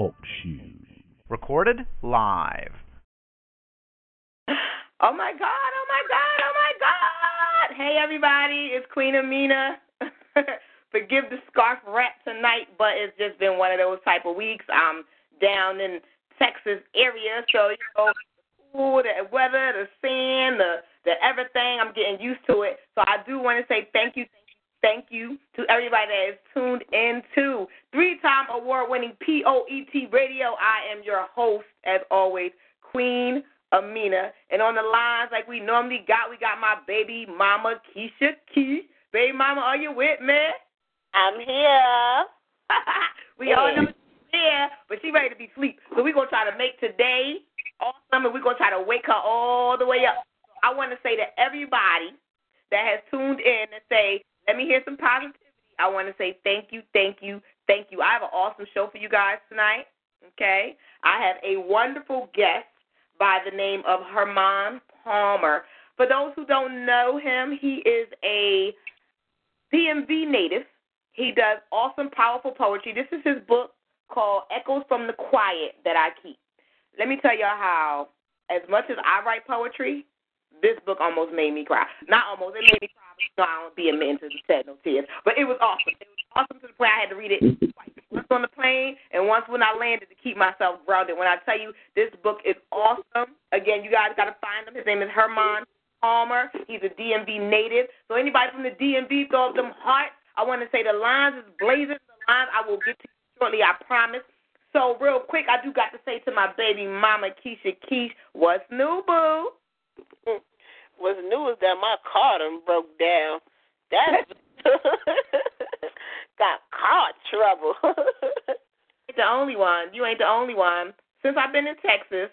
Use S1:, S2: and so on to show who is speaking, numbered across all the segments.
S1: Talk shoes. Recorded live.
S2: Oh my God, oh my God, oh my God. Hey everybody, it's Queen Amina. Forgive the scarf wrap tonight, but it's just been one of those type of weeks. I'm down in Texas area, so you know cool, the weather, the sand, the the everything, I'm getting used to it. So I do want to say thank you, thank you to everybody that is tuned in to three time award winning POET radio. I am your host, as always, Queen Amina. And on the lines, like we normally got, we got my baby mama, Keisha Key. Baby mama, are you with me?
S3: I'm here.
S2: we all know she's here, but she ready to be asleep. So we're going to try to make today awesome, and we're going to try to wake her all the way up. I want to say to everybody that has tuned in and say, let me hear some positivity. I want to say thank you, thank you, thank you. I have an awesome show for you guys tonight. Okay? I have a wonderful guest by the name of Hermond Palmer. For those who don't know him, he is a DMV native. He does awesome, powerful poetry. This is his book called Echoes from the Quiet that I keep. Let me tell y'all how, as much as I write poetry, this book almost made me cry. Not almost, it made me cry. But, I don't be a man to shed no tears. But it was awesome. It was awesome to the point I had to read it twice. Once on the plane and once when I landed to keep myself grounded. When I tell you this book is awesome, again, you guys got to find him. His name is Hermond Palmer. He's a DMV native. So anybody from the DMV, throw up them hearts. I want to say the lines is blazing. The lines I will get to you shortly, I promise. So real quick, I do got to say to my baby mama Keisha Keish, what's new, boo?
S3: What's new is that my car done broke down. That's got car trouble.
S2: the only one. You ain't the only one. Since I've been in Texas,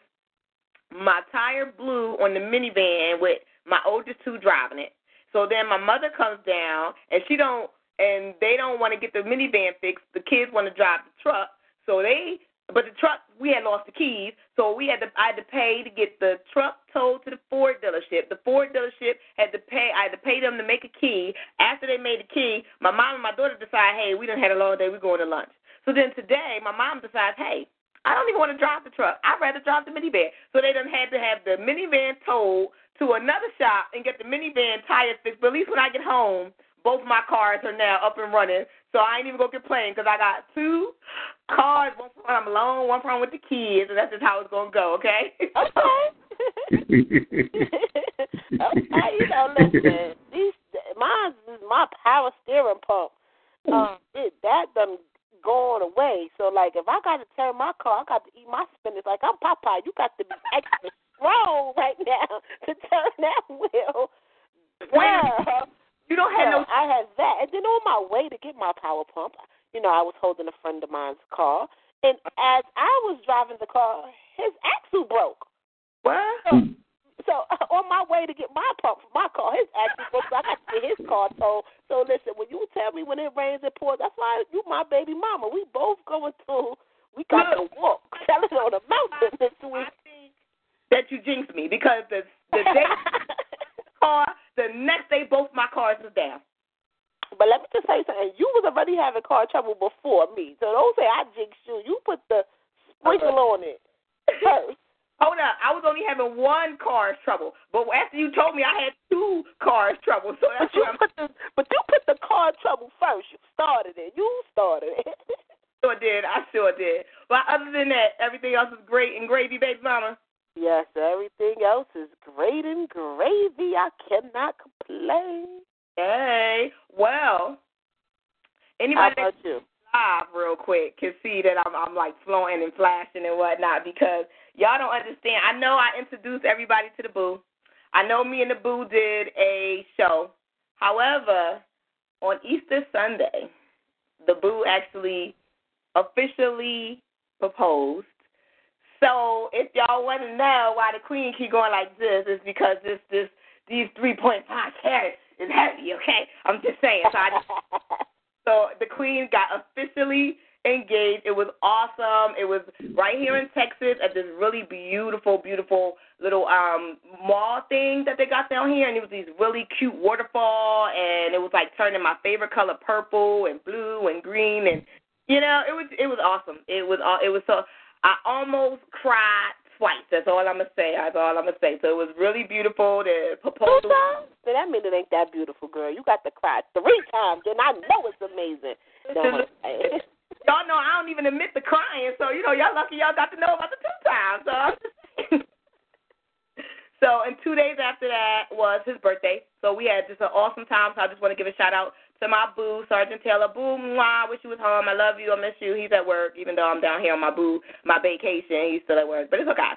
S2: my tire blew on the minivan with my oldest two driving it. So then my mother comes down and she don't and they don't want to get the minivan fixed. The kids want to drive the truck. So they but the truck we had lost the keys, so we had to I had to pay to get the truck towed to the Ford dealership. The Ford dealership had to pay I had to pay them to make a key. After they made the key, my mom and my daughter decide, hey, we done had a long day, we're going to lunch. So then today my mom decides, hey, I don't even want to drive the truck. I'd rather drive the minivan. So they done had to have the minivan towed to another shop and get the minivan tires fixed. But at least when I get home, both my cars are now up and running. So I ain't even gonna complain because I got two cars. One for when I'm alone, one for when I'm with the kids, and that's just how it's gonna go. Okay.
S3: Okay. okay, you know, listen, these mine is my power steering pump. Um, it that done gone away. So like, if I got to turn my car, I got to eat my spinach. Like I'm Popeye, you got to be extra strong right now to turn that wheel. Well,
S2: you don't have no.
S3: I had that, and then on my way to get my power pump, you know, I was holding a friend of mine's car, and as I was driving the car, his axle broke.
S2: What?
S3: So, so on my way to get my pump for my car, his axle broke. So I got to get his car towed. So listen, when you tell me when it rains it pours, that's why you my baby mama. We both going through. We got to walk. Tell it on the mountain this week.
S2: That you jinxed me because the the day car, the next day both my cars was down.
S3: But let me just say something. You was already having car trouble before me, so don't say I jinxed you. You put the sprinkle on it first. Uh-huh.
S2: Hold up, I was only having one car's trouble, but after you told me I had two cars trouble, so that's
S3: but you
S2: what
S3: put the but you put the car trouble first. You started it. You started it.
S2: sure did. I sure did. But other than that, everything else is great and gravy, baby mama.
S3: Yes, everything else is great and gravy. I cannot complain.
S2: Hey, well,
S3: How
S2: anybody
S3: about
S2: that
S3: you?
S2: live real quick can see that I'm I'm like flowing and flashing and whatnot because y'all don't understand. I know I introduced everybody to the boo. I know me and the boo did a show. However, on Easter Sunday, the boo actually officially proposed. So if y'all want to know why the queen keep going like this, it's because this this these three point five carats is heavy. Okay, I'm just saying. So, I, so the queen got officially engaged. It was awesome. It was right here in Texas at this really beautiful, beautiful little um mall thing that they got down here, and it was these really cute waterfall, and it was like turning my favorite color purple and blue and green, and you know it was it was awesome. It was all it was so I almost cried twice. That's all I'm gonna say. That's all I'm gonna say. So it was really beautiful. The proposal.
S3: So that means it ain't that beautiful, girl. You got to cry three times, and I know it's amazing.
S2: y'all know I don't even admit the crying, so you know y'all lucky y'all got to know about the two times. So I'm just saying. So, and two days after that was his birthday. So we had just an awesome time. So I just want to give a shout out to my boo, Sergeant Taylor. Boo, mwah, I wish you was home. I love you. I miss you. He's at work, even though I'm down here on my boo, my vacation. He's still at work, but it's okay.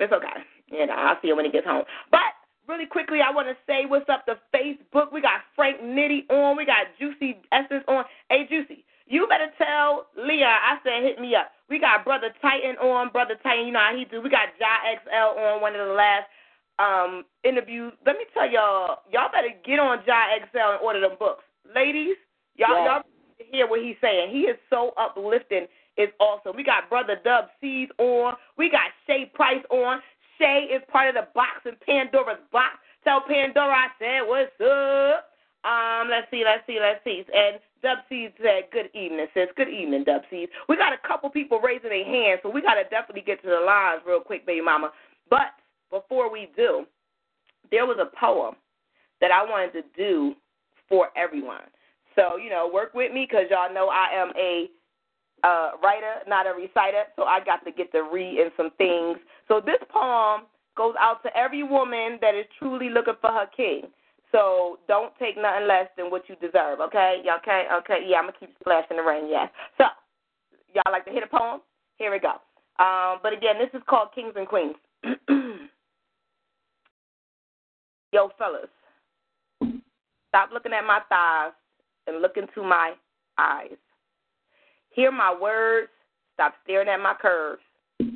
S2: It's okay. You know, I'll see him when he gets home. But really quickly, I want to say what's up to Facebook. We got Frank Nitty on. We got Juicy Essence on. Hey, Juicy, you better tell Leah I said hit me up. We got Brother Titan on. Brother Titan, you know how he do. We got Ja XL on one of the last um, interview. Let me tell y'all, y'all better get on Ja XL and order them books, ladies. Y'all,
S3: yeah.
S2: y'all hear what he's saying. He is so uplifting. It's awesome. We got Brother Dub C's on. We got Shay Price on. Shay is part of the box in Pandora's box. Tell Pandora I said what's up. Um, let's see, let's see, let's see. And Dub C's said, Good evening, sis. Good evening, Dub C's. We got a couple people raising their hands, so we gotta definitely get to the lines real quick, baby mama. But before we do, there was a poem that I wanted to do for everyone. So, you know, work with me because y'all know I am a uh, writer, not a reciter, so I got to get to read in some things. So this poem goes out to every woman that is truly looking for her king. So don't take nothing less than what you deserve, okay? Y'all okay? Okay, yeah, I'm going to keep splashing the rain, yes. So, y'all like to hear the poem? Here we go. Um, but again, this is called Kings and Queens. Yo, fellas, stop looking at my thighs and look into my eyes. Hear my words, stop staring at my curves. This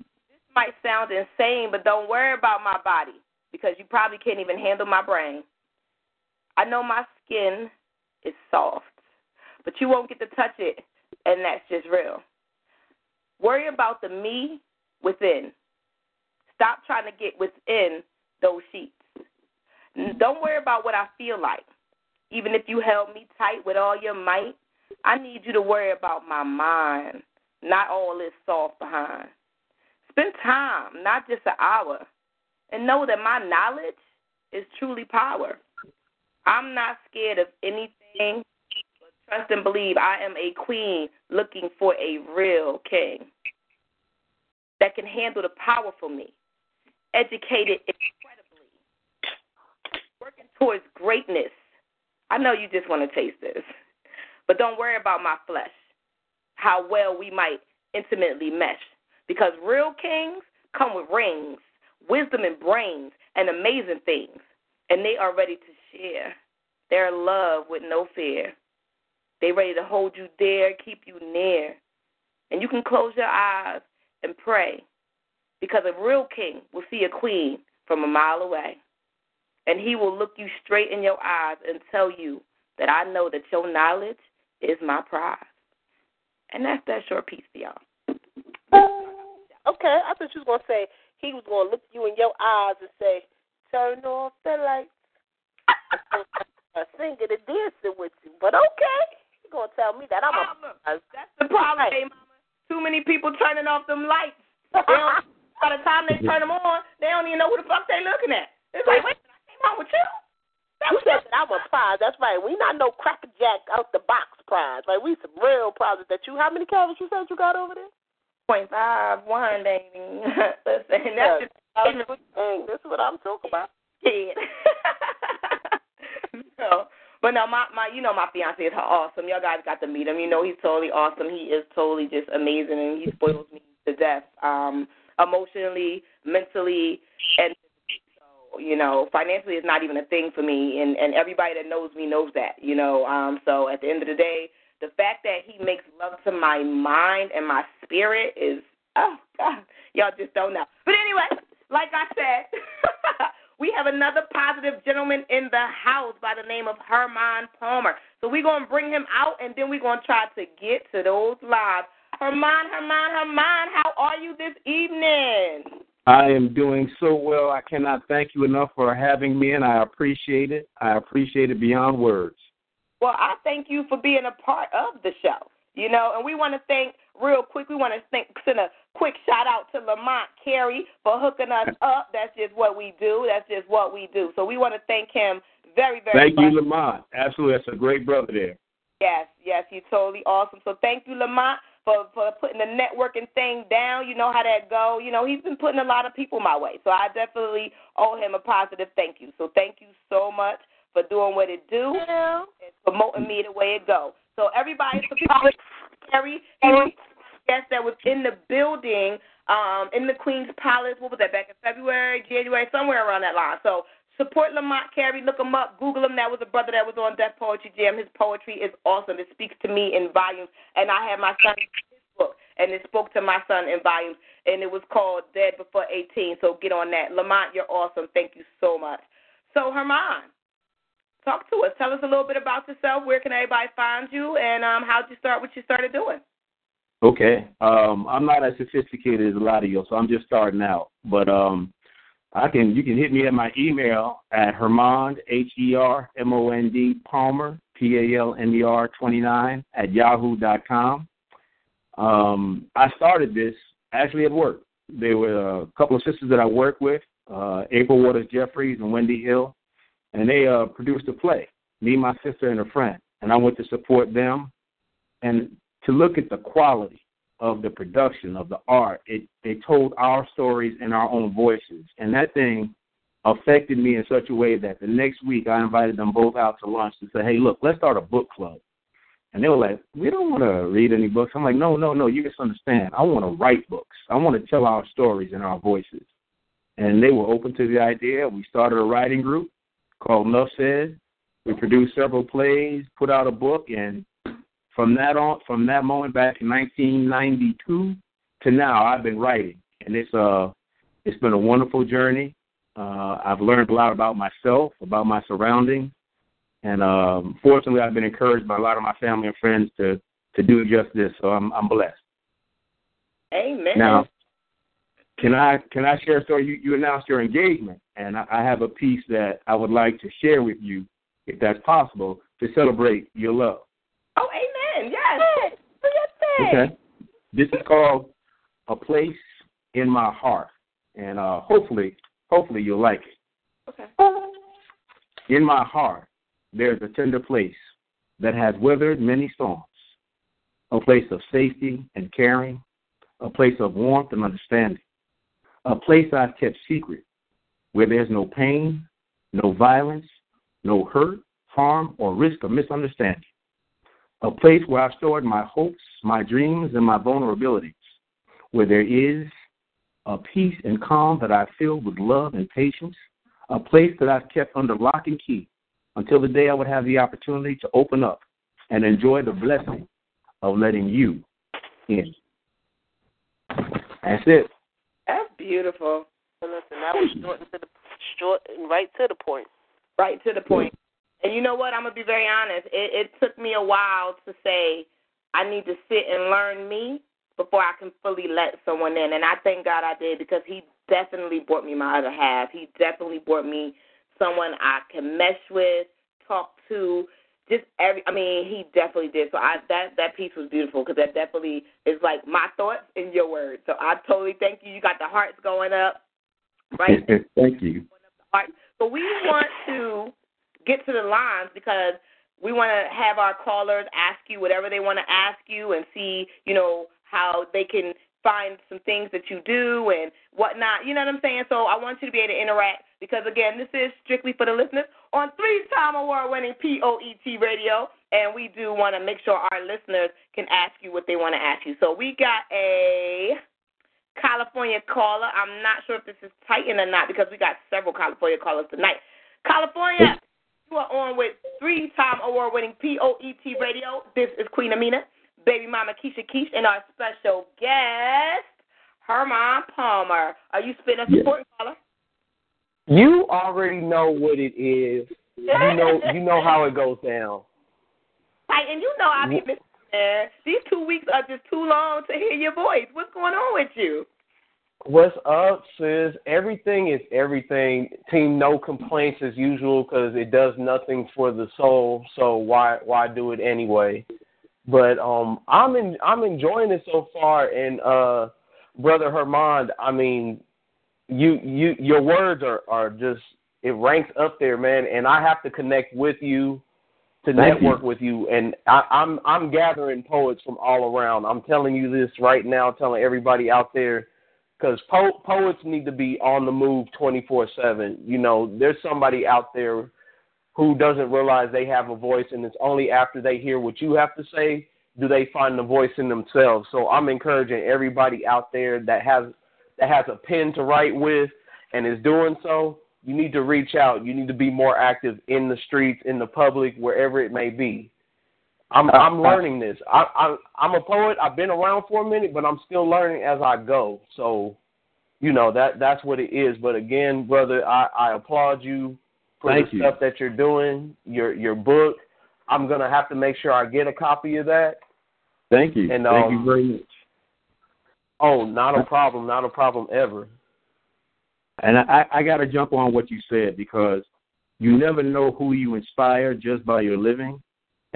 S2: might sound insane, but don't worry about my body because you probably can't even handle my brain. I know my skin is soft, but you won't get to touch it, and that's just real. Worry about the me within. Stop trying to get within those sheets. Don't worry about what I feel like. Even if you held me tight with all your might, I need you to worry about my mind, not all this soft behind. Spend time, not just an hour, and know that my knowledge is truly power. I'm not scared of anything, but trust and believe I am a queen looking for a real king that can handle the power for me, educated incredibly, working towards greatness. I know you just want to taste this, but don't worry about my flesh, how well we might intimately mesh. Because real kings come with rings, wisdom, and brains, and amazing things, and they are ready to share their love with no fear. They ready to hold you there, keep you near. And you can close your eyes and pray because a real king will see a queen from a mile away. And he will look you straight in your eyes and tell you that I know that your knowledge is my prize. And that's that short piece for y'all.
S3: Okay, I thought you was gonna say he was gonna look you in your eyes and say, "Turn off the lights." A singing and dancing with you, but okay, you gonna tell me that I'm
S2: mama, a. That's the problem, hey, mama. Too many people turning off them lights. by the time they turn them on, they don't even know who the fuck they looking at. It's like, wait, On with you. That
S3: said that I'm a prize. That's right. We not no crackerjack out the box prize. Like we some real prizes that you. How many carats you said you got over there?
S2: Point five one, baby. Listen,
S3: that's just. Dang, this is what I'm talking about.
S2: Yeah. so, but no, my my, you know, my fiance is awesome. Y'all guys got to meet him. You know, he's totally awesome. He is totally just amazing, and he spoils me to death. Um, emotionally, mentally, and you know, financially is not even a thing for me, and and everybody that knows me knows that. You know, um, so at the end of the day, the fact that he makes love to my mind and my spirit is oh God, y'all just don't know. But anyway, like I said, we have another positive gentleman in the house by the name of Hermond Palmer. So we're gonna bring him out and then we're gonna try to get to those lives. Hermond, Hermond, Hermond, how are you this evening?
S4: I am doing so well. I cannot thank you enough for having me, and I appreciate it. I appreciate it beyond words.
S2: Well, I thank you for being a part of the show. You know, and we want to thank real quick. We want to thank, send a quick shout out to Lamont Carey for hooking us up. That's just what we do. That's just what we do. So we want to thank him very, very
S4: thank
S2: much.
S4: Thank you, Lamont. Absolutely, that's a great brother there.
S2: Yes, yes, he's totally awesome. So thank you, Lamont, for for putting the networking thing down. You know how that go. You know he's been putting a lot of people my way. So I definitely owe him a positive thank you. So thank you so much for doing what it do and promoting me the way it go. So everybody, Terry, guest that was in the building um, in the Queen's Palace. What was that? Back in February, January, somewhere around that line. So support Lamont Carey. Look him up. Google him. That was a brother that was on Def Poetry Jam. His poetry is awesome. It speaks to me in volumes. And I had my son his book, and it spoke to my son in volumes. And it was called Dead Before 18. So get on that. Lamont, you're awesome. Thank you so much. So Hermond, talk to us. Tell us a little bit about yourself. Where can everybody find you, and um, how did you start? What you started doing?
S4: Okay, um, I'm not as sophisticated as a lot of you, so I'm just starting out. But um, I can you can hit me at my email at Hermond H E R M O N D Palmer P A L M E R twenty nine at yahoo dot com. Um, I started this actually at work. There were a couple of sisters that I work with, uh, April Waters Jeffries and Wendy Hill and they uh, produced a play, me, my sister, and a friend. And I went to support them and to look at the quality of the production of the art. It they told our stories in our own voices, and that thing affected me in such a way that the next week I invited them both out to lunch to say, "Hey, look, let's start a book club." And they were like, "We don't want to read any books." I'm like, "No, no, no. You misunderstand. I want to write books. I want to tell our stories in our voices." And they were open to the idea. We started a writing group called Nuff Said. We produced several plays, put out a book, and from that on, from that moment back in 1992 to now, I've been writing, and it's uh, it's been a wonderful journey. Uh, I've learned a lot about myself, about my surroundings, and um, fortunately, I've been encouraged by a lot of my family and friends to to do just this. So I'm I'm blessed.
S2: Amen.
S4: Now, can I can I share a story? You, you announced your engagement, and I, I have a piece that I would like to share with you, if that's possible, to celebrate your love.
S2: Oh.
S4: Okay. This is called a place in my heart, and uh, hopefully, hopefully you'll like it.
S2: Okay.
S4: In my heart, there's a tender place that has weathered many storms, a place of safety and caring, a place of warmth and understanding a place I've kept secret, where there's no pain, no violence, no hurt, harm, or risk of misunderstanding. A place where I've stored my hopes, my dreams, and my vulnerabilities, where there is a peace and calm that I've filled with love and patience, a place that I've kept under lock and key until the day I would have the opportunity to open up and enjoy the blessing of letting you in. That's it.
S2: That's beautiful.
S3: And listen, that was short and to the short and right to the point.
S2: Right to the point. And you know what? I'm gonna be very honest. It, it took me a while to say I need to sit and learn me before I can fully let someone in. And I thank God I did because He definitely brought me my other half. He definitely brought me someone I can mesh with, talk to, just every I mean he definitely did. So I that that piece was beautiful because that definitely is like my thoughts in your words. So I totally thank you. You got the hearts going up, right?
S4: thank you.
S2: So we want to get to the lines because we want to have our callers ask you whatever they want to ask you and see you know how they can find some things that you do and whatnot. You know what I'm saying? So I want you to be able to interact because again, this is strictly for the listeners on three-time award-winning POET radio, and we do want to make sure our listeners can ask you what they want to ask you. So we got a California caller. I'm not sure if this is Titan or not because we got several California callers tonight. California, You are on with three-time award-winning POET Radio. This is Queen Amina, baby mama Keisha Keish, and our special guest, Hermond Palmer. Are you spinning a support
S5: yeah. caller? You already know what it is. You know, you know how it goes down.
S2: Hey, and you know I be missing there. These two weeks are just too long to hear your voice. What's going on with you?
S5: What's up, sis? Everything is everything. Team, no complaints as usual because it does nothing for the soul. So why why do it anyway? But um, I'm in, I'm enjoying it so far. And uh, brother Hermond, I mean, you you your words are are just it ranks up there, man. And I have to connect with you to
S4: Thank
S5: network
S4: you.
S5: with you. And I, I'm I'm gathering poets from all around. I'm telling you this right now, telling everybody out there, because po- poets need to be on the move 24/7. You know, there's somebody out there who doesn't realize they have a voice, and it's only after they hear what you have to say do they find the voice in themselves. So I'm encouraging everybody out there that has that has a pen to write with and is doing so, you need to reach out. You need to be more active in the streets, in the public, wherever it may be. I'm I'm learning this. I, I I'm a poet. I've been around for a minute, but I'm still learning as I go. So, you know that that's what it is. But again, brother, I, I applaud you for
S4: Thank
S5: the
S4: you.
S5: stuff that you're doing. Your your book. I'm gonna have to make sure I get a copy of that.
S4: Thank you.
S5: And,
S4: Thank
S5: um,
S4: you very much.
S5: Oh, not a problem. Not a problem ever.
S4: And I, I got to jump on what you said because you never know who you inspire just by your living.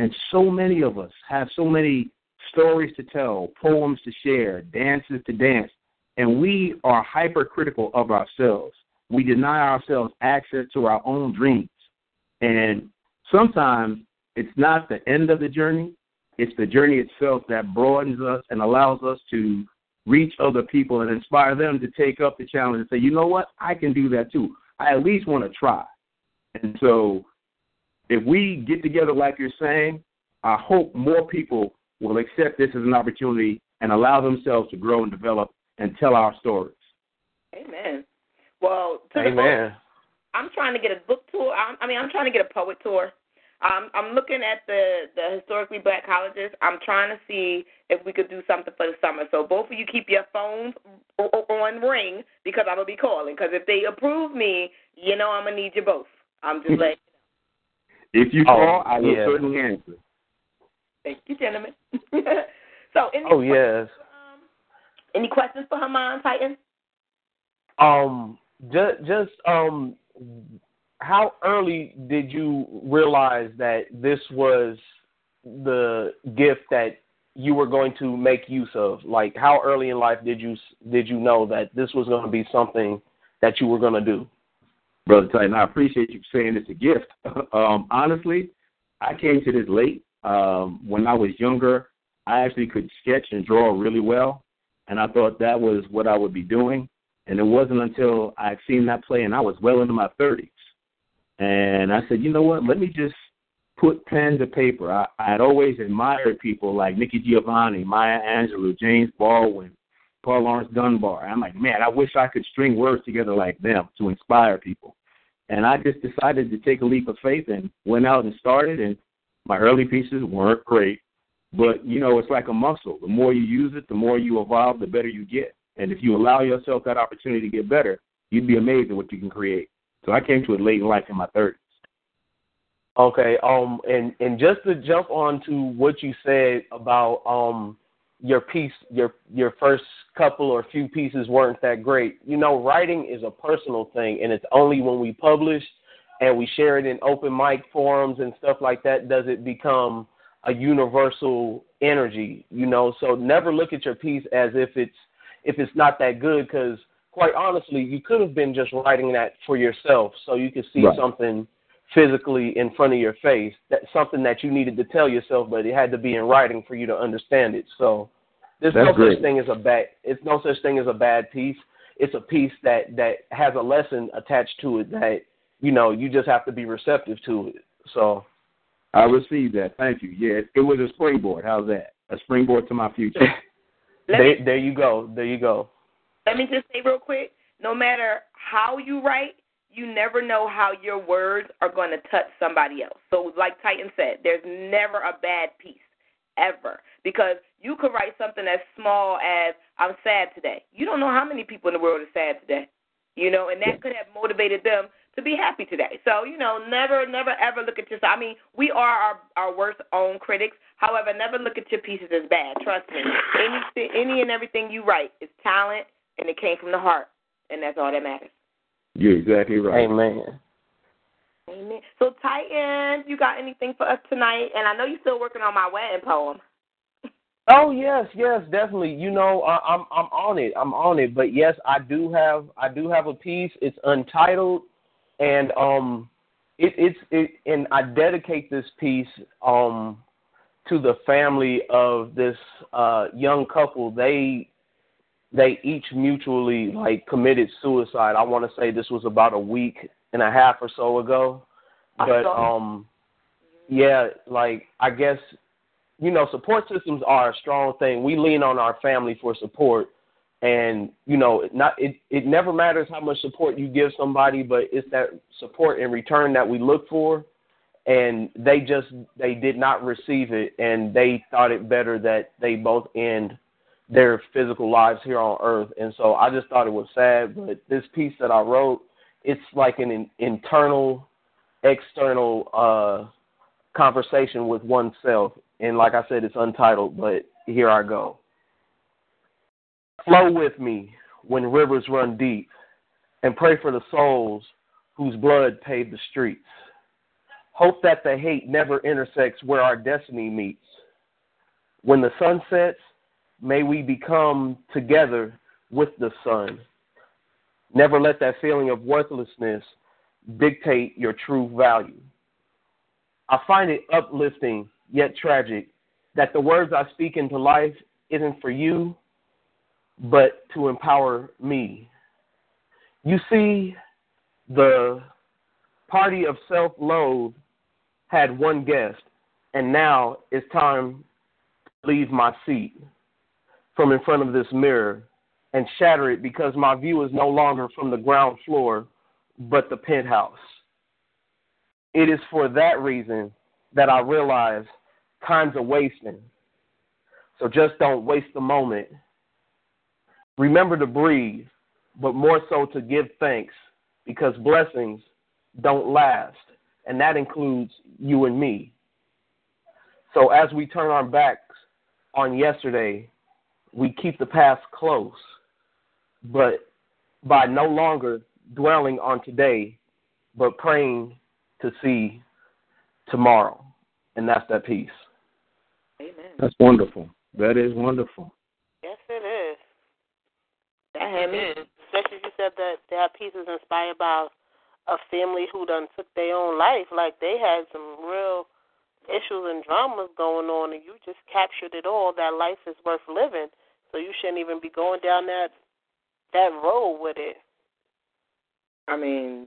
S4: And so many of us have so many stories to tell, poems to share, dances to dance, and we are hypercritical of ourselves. We deny ourselves access to our own dreams. And sometimes it's not the end of the journey, it's the journey itself that broadens us and allows us to reach other people and inspire them to take up the challenge and say, you know what, I can do that too. I at least want to try. And so if we get together like you're saying, I hope more people will accept this as an opportunity and allow themselves to grow and develop and tell our stories.
S2: Amen. Well, to the
S5: Amen.
S2: I'm trying to get a book tour. I'm, I mean, I'm trying to get a poet tour. Um, I'm looking at the the historically black colleges. I'm trying to see if we could do something for the summer. So both of you keep your phones o- o- on ring because I'm gonna be calling. Because if they approve me, you know I'm gonna need you both. I'm just letting.
S4: If you
S5: Oh,
S4: call, I will
S5: yeah.
S4: certainly answer.
S2: Thank you, gentlemen. so, any
S5: Oh yes.
S2: um, any questions for Hermond Titan?
S5: Um, just just um, how early did you realize that this was the gift that you were going to make use of? Like, how early in life did you did you know that this was going to be something that you were going to do?
S4: Brother Titan, I appreciate you saying it's a gift. um, honestly, I came to this late. Um, when I was younger, I actually could sketch and draw really well, and I thought that was what I would be doing. And it wasn't until I'd seen that play, and I was well into my 30s. And I said, you know what? Let me just put pen to paper. I, I had always admired people like Nikki Giovanni, Maya Angelou, James Baldwin, Paul Laurence Dunbar. I'm like, man, I wish I could string words together like them to inspire people. And I just decided to take a leap of faith and went out and started. And my early pieces weren't great, but you know, it's like a muscle. The more you use it, the more you evolve, the better you get. And if you allow yourself that opportunity to get better, you'd be amazed at what you can create. So I came to it late in life in my 30s.
S5: Okay. Um, and and just to jump on to what you said about um your piece, your your first couple or few pieces weren't that great. You know, writing is a personal thing, and it's only when we publish and we share it in open mic forums and stuff like that does it become a universal energy. You know, so never look at your piece as if it's if it's not that good because quite honestly, you could have been just writing that for yourself so you could see
S4: Right.
S5: something physically in front of your face. That something that you needed to tell yourself, but it had to be in writing for you to understand it. So there's
S4: That's
S5: no
S4: great.
S5: such thing as a bad. It's no such thing as a bad piece. It's a piece that that has a lesson attached to it that you know you just have to be receptive to it. So
S4: I received that. Thank you. Yeah, it was a springboard. How's that? A springboard to my future.
S5: There, there you go. There you go.
S2: let me just say real quick. No matter how you write, you never know how your words are going to touch somebody else. So, like Titan said, there's never a bad piece, ever. Because you could write something as small as, I'm sad today. You don't know how many people in the world are sad today. You know, and that could have motivated them to be happy today. So, you know, never, never, ever look at yourself. I mean, we are our, our worst own critics. However, never look at your pieces as bad. Trust me. Any, any and everything you write is talent, and it came from the heart, and that's all that matters.
S4: You're exactly right.
S5: Amen.
S2: Amen. So, Titan, you got anything for us tonight? And I know you're still working on my wedding poem.
S5: Oh yes, yes, definitely. You know, I, I'm I'm on it. I'm on it. But yes, I do have I do have a piece. It's untitled, and um, it, it's it, and I dedicate this piece um to the family of this uh young couple. They they each mutually like committed suicide. I want to say this was about a week and a half or so ago. But um yeah, like I guess you know, support systems are a strong thing. We lean on our family for support and you know, not it it never matters how much support you give somebody, but it's that support in return that we look for and they just they did not receive it and they thought it better that they both end their physical lives here on earth. And so I just thought it was sad. But this piece that I wrote, it's like an in, internal, external uh, conversation with oneself. And like I said, it's untitled, but here I go. Flow with me when rivers run deep, and pray for the souls whose blood paved the streets. Hope that the hate never intersects where our destiny meets. When the sun sets, May we become together with the sun. Never let that feeling of worthlessness dictate your true value. I find it uplifting yet tragic that the words I speak into life isn't for you, but to empower me. You see, the party of self loathe had one guest, and now it's time to leave my seat from in front of this mirror and shatter it because my view is no longer from the ground floor, but the penthouse. It is for that reason that I realize time's a wasting. So just don't waste the moment. Remember to breathe, but more so to give thanks because blessings don't last, and that includes you and me. So as we turn our backs on yesterday, we keep the past close, but by no longer dwelling on today, but praying to see tomorrow. And that's that peace.
S2: Amen.
S4: That's wonderful. That is wonderful.
S3: Yes, it is.
S2: That had me.
S3: Especially you said that that piece is inspired by a family who done took their own life. Like they had some real issues and dramas going on, and you just captured it all. That life is worth living, so you shouldn't even be going down that that road with it.
S2: I mean,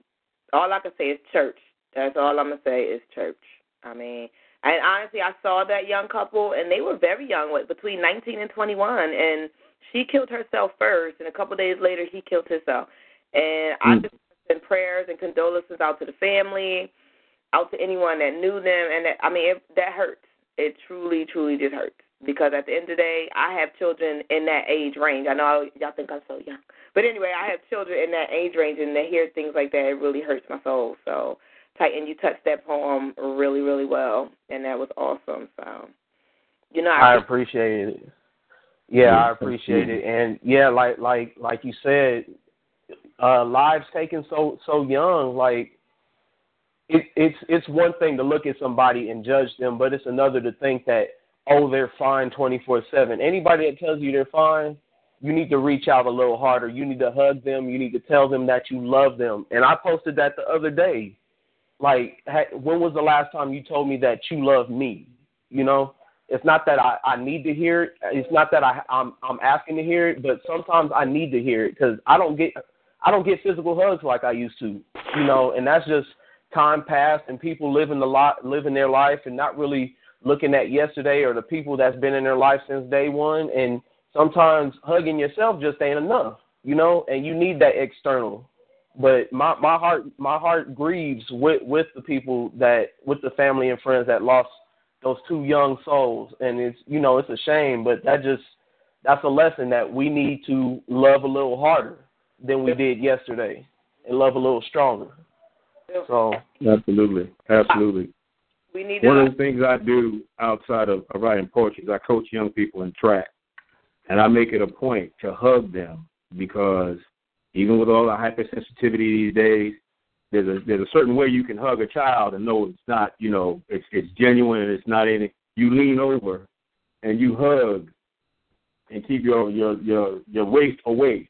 S2: all I can say is church. That's all I'm gonna say is church. I mean, and honestly, I saw that young couple, and they were very young, what between 19 and 21, and she killed herself first, and a couple days later, he killed himself. And I hmm. just send prayers and condolences out to the family, out to anyone that knew them, and that, I mean, it, that hurts. It truly, truly just hurts because at the end of the day, I have children in that age range. I know y'all think I'm so young, but anyway, I have children in that age range, and to hear things like that, it really hurts my soul. So, Titan, you touched that poem really, really well, and that was awesome. So, you know,
S5: I, I appreciate it. Yeah, I appreciate it, and yeah, like like like you said, uh, lives taken so so young, like it, it's it's one thing to look at somebody and judge them, but it's another to think that oh they're fine twenty four seven. Anybody that tells you they're fine, you need to reach out a little harder. You need to hug them. You need to tell them that you love them. And I posted that the other day. Like, when was the last time you told me that you love me? You know, it's not that I, I need to hear it. It's not that I I'm I'm asking to hear it, but sometimes I need to hear it because I don't get I don't get physical hugs like I used to. You know, and that's just time passed and people living the lot living their life and not really looking at yesterday or the people that's been in their life since day one. And sometimes hugging yourself just ain't enough you know and you need that external. But my my heart my heart grieves with with the people that with the family and friends that lost those two young souls. And it's you know it's a shame but that just that's a lesson that we need to love a little harder than we did yesterday and love a little stronger so
S4: absolutely absolutely
S2: we need
S4: one of the things i do outside of, of writing poetry is i coach young people in track and i make it a point to hug them because even with all the hypersensitivity these days, there's a there's a certain way you can hug a child and know it's not you know it's it's genuine and it's not any. You lean over and you hug and keep your your your your waist away.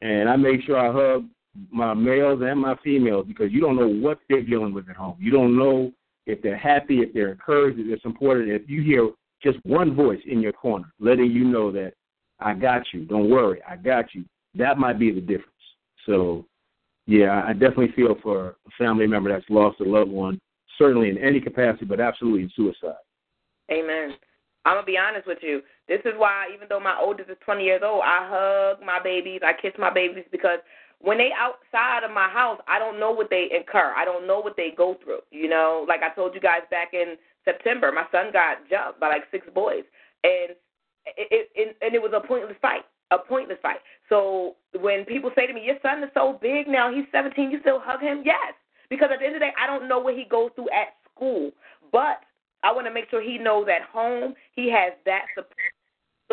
S4: And I make sure I hug my males and my females because you don't know what they're dealing with at home. You don't know if they're happy, if they're encouraged, if they're supported. If you hear just one voice in your corner letting you know that I got you, don't worry, I got you, that might be the difference. So, yeah, I definitely feel for a family member that's lost a loved one, certainly in any capacity, but absolutely in suicide.
S2: Amen. I'm gonna be honest with you. This is why, even though my oldest is 20 years old, I hug my babies, I kiss my babies because when they outside of my house, I don't know what they incur. I don't know what they go through. You know, like I told you guys back in September, my son got jumped by like six boys, and it, it and it was a pointless fight a pointless fight. So when people say to me, "Your son is so big now; he's 17, you still hug him?" Yes, because at the end of the day, I don't know what he goes through at school, but I want to make sure he knows at home he has that support,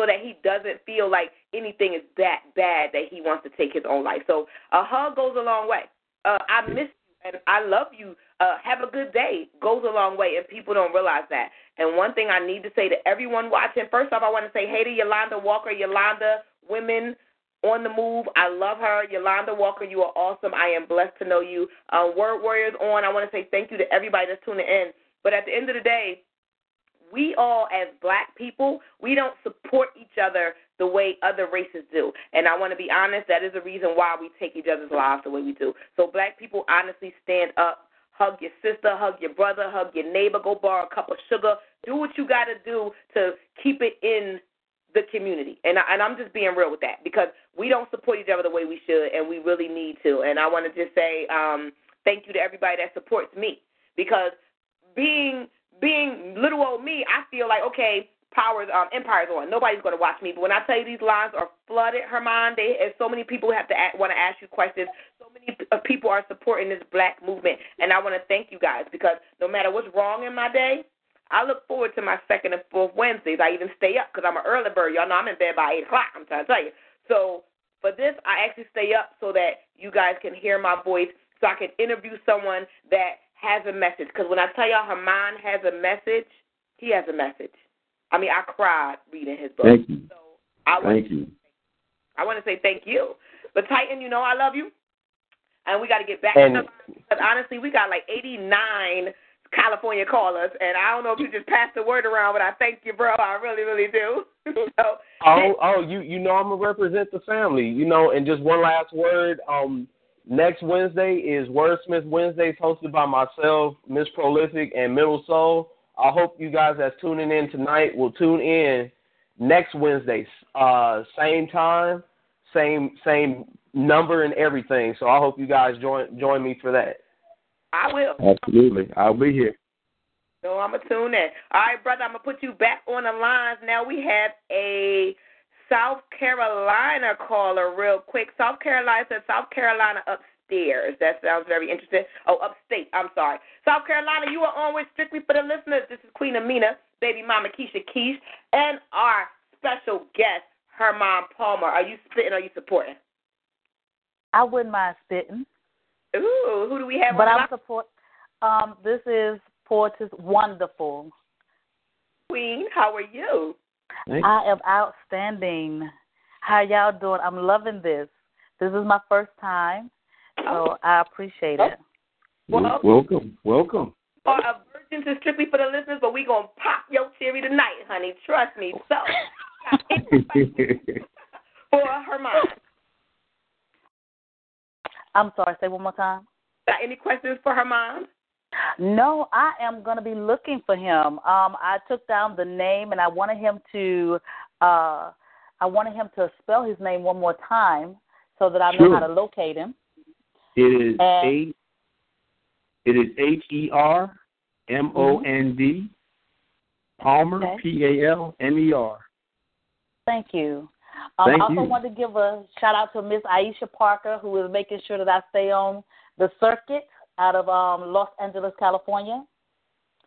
S2: so that he doesn't feel like anything is that bad that he wants to take his own life. So a hug goes a long way. Uh, I miss you and I love you. Uh, have a good day goes a long way, and people don't realize that. And one thing I need to say to everyone watching, first off, I want to say hey to Yolanda Walker. Yolanda women on the move. I love her. Yolanda Walker, you are awesome. I am blessed to know you. Uh, Word Warriors on. I want to say thank you to everybody that's tuning in. But at the end of the day, we all, as black people, we don't support each other the way other races do. And I want to be honest, that is the reason why we take each other's lives the way we do. So, black people, honestly, stand up. Hug your sister, hug your brother, hug your neighbor, go borrow a cup of sugar. Do what you got to do to keep it in the community. And I, and I'm just being real with that because we don't support each other the way we should, and we really need to. And I want to just say um, thank you to everybody that supports me because being being little old me, I feel like okay, powers um empire's on. Nobody's to watch me. But when I tell you these lines are flooded, Herman, they and so many people have to want to ask you questions. So many people are supporting this black movement, and I want to thank you guys because no matter what's wrong in my day, I look forward to my second and fourth Wednesdays. I even stay up because I'm an early bird. Y'all know I'm in bed by 8 o'clock, I'm trying to tell you. So for this, I actually stay up so that you guys can hear my voice, so I can interview someone that has a message. Because when I tell y'all her mind has a message, he has a message. I mean, I cried reading his book.
S4: Thank you.
S2: So I
S4: thank you.
S2: I want to say thank you. But Titan, you know I love you. And we got to get back
S5: and,
S2: to the because honestly, we got like 89 California callers, and I don't know if you just passed the word around, but I thank you, bro. I really, really do. so,
S5: oh, oh, you you know I'm gonna represent the family, you know. And just one last word. Um, next Wednesday is Wordsmith Wednesdays, hosted by myself, Miss Prolific, and Middle Soul. I hope you guys that's tuning in tonight will tune in next Wednesday, uh, same time, same same number and everything. So I hope you guys join join me for that.
S2: I will.
S4: Absolutely. I'll be here.
S2: So I'm going to tune in. All right, brother, I'm going to put you back on the lines. Now we have a South Carolina caller real quick. South Carolina says South Carolina upstairs. That sounds very interesting. Oh, upstate. I'm sorry. South Carolina, you are on with Strictly for the Listeners. This is Queen Amina, baby mama Keisha Keish, and our special guest, Hermond Palmer. Are you spitting are you supporting?
S6: I wouldn't mind spitting.
S2: Ooh, who do we have?
S6: But
S2: I
S6: support. Um, this is Portis Wonderful.
S2: Queen, how are you?
S4: Thanks.
S6: I am outstanding. How y'all doing? I'm loving this. This is my first time, so
S2: Oh.
S6: I appreciate it. Oh.
S2: Well-
S4: welcome, welcome.
S2: Are a virgin to strictly for the listeners, but we gonna pop your cherry tonight, honey. Trust me. So, got any questions for Hermond?
S6: I'm sorry. Say one more time.
S2: Got any questions for Hermond?
S6: No, I am going to be looking for him. Um, I took down the name, and I wanted him to. Uh, I wanted him to spell his name one more time so that I know
S4: Sure.
S6: how to locate him.
S4: It is
S6: And-
S4: A. It is H E R M O N D Palmer
S6: Okay.
S4: P A L M E R.
S6: Thank you. Um,
S4: Thank
S6: I also
S4: you.
S6: want to give a shout out to Miss Aisha Parker, who is making sure that I stay on the circuit out of um, Los Angeles, California.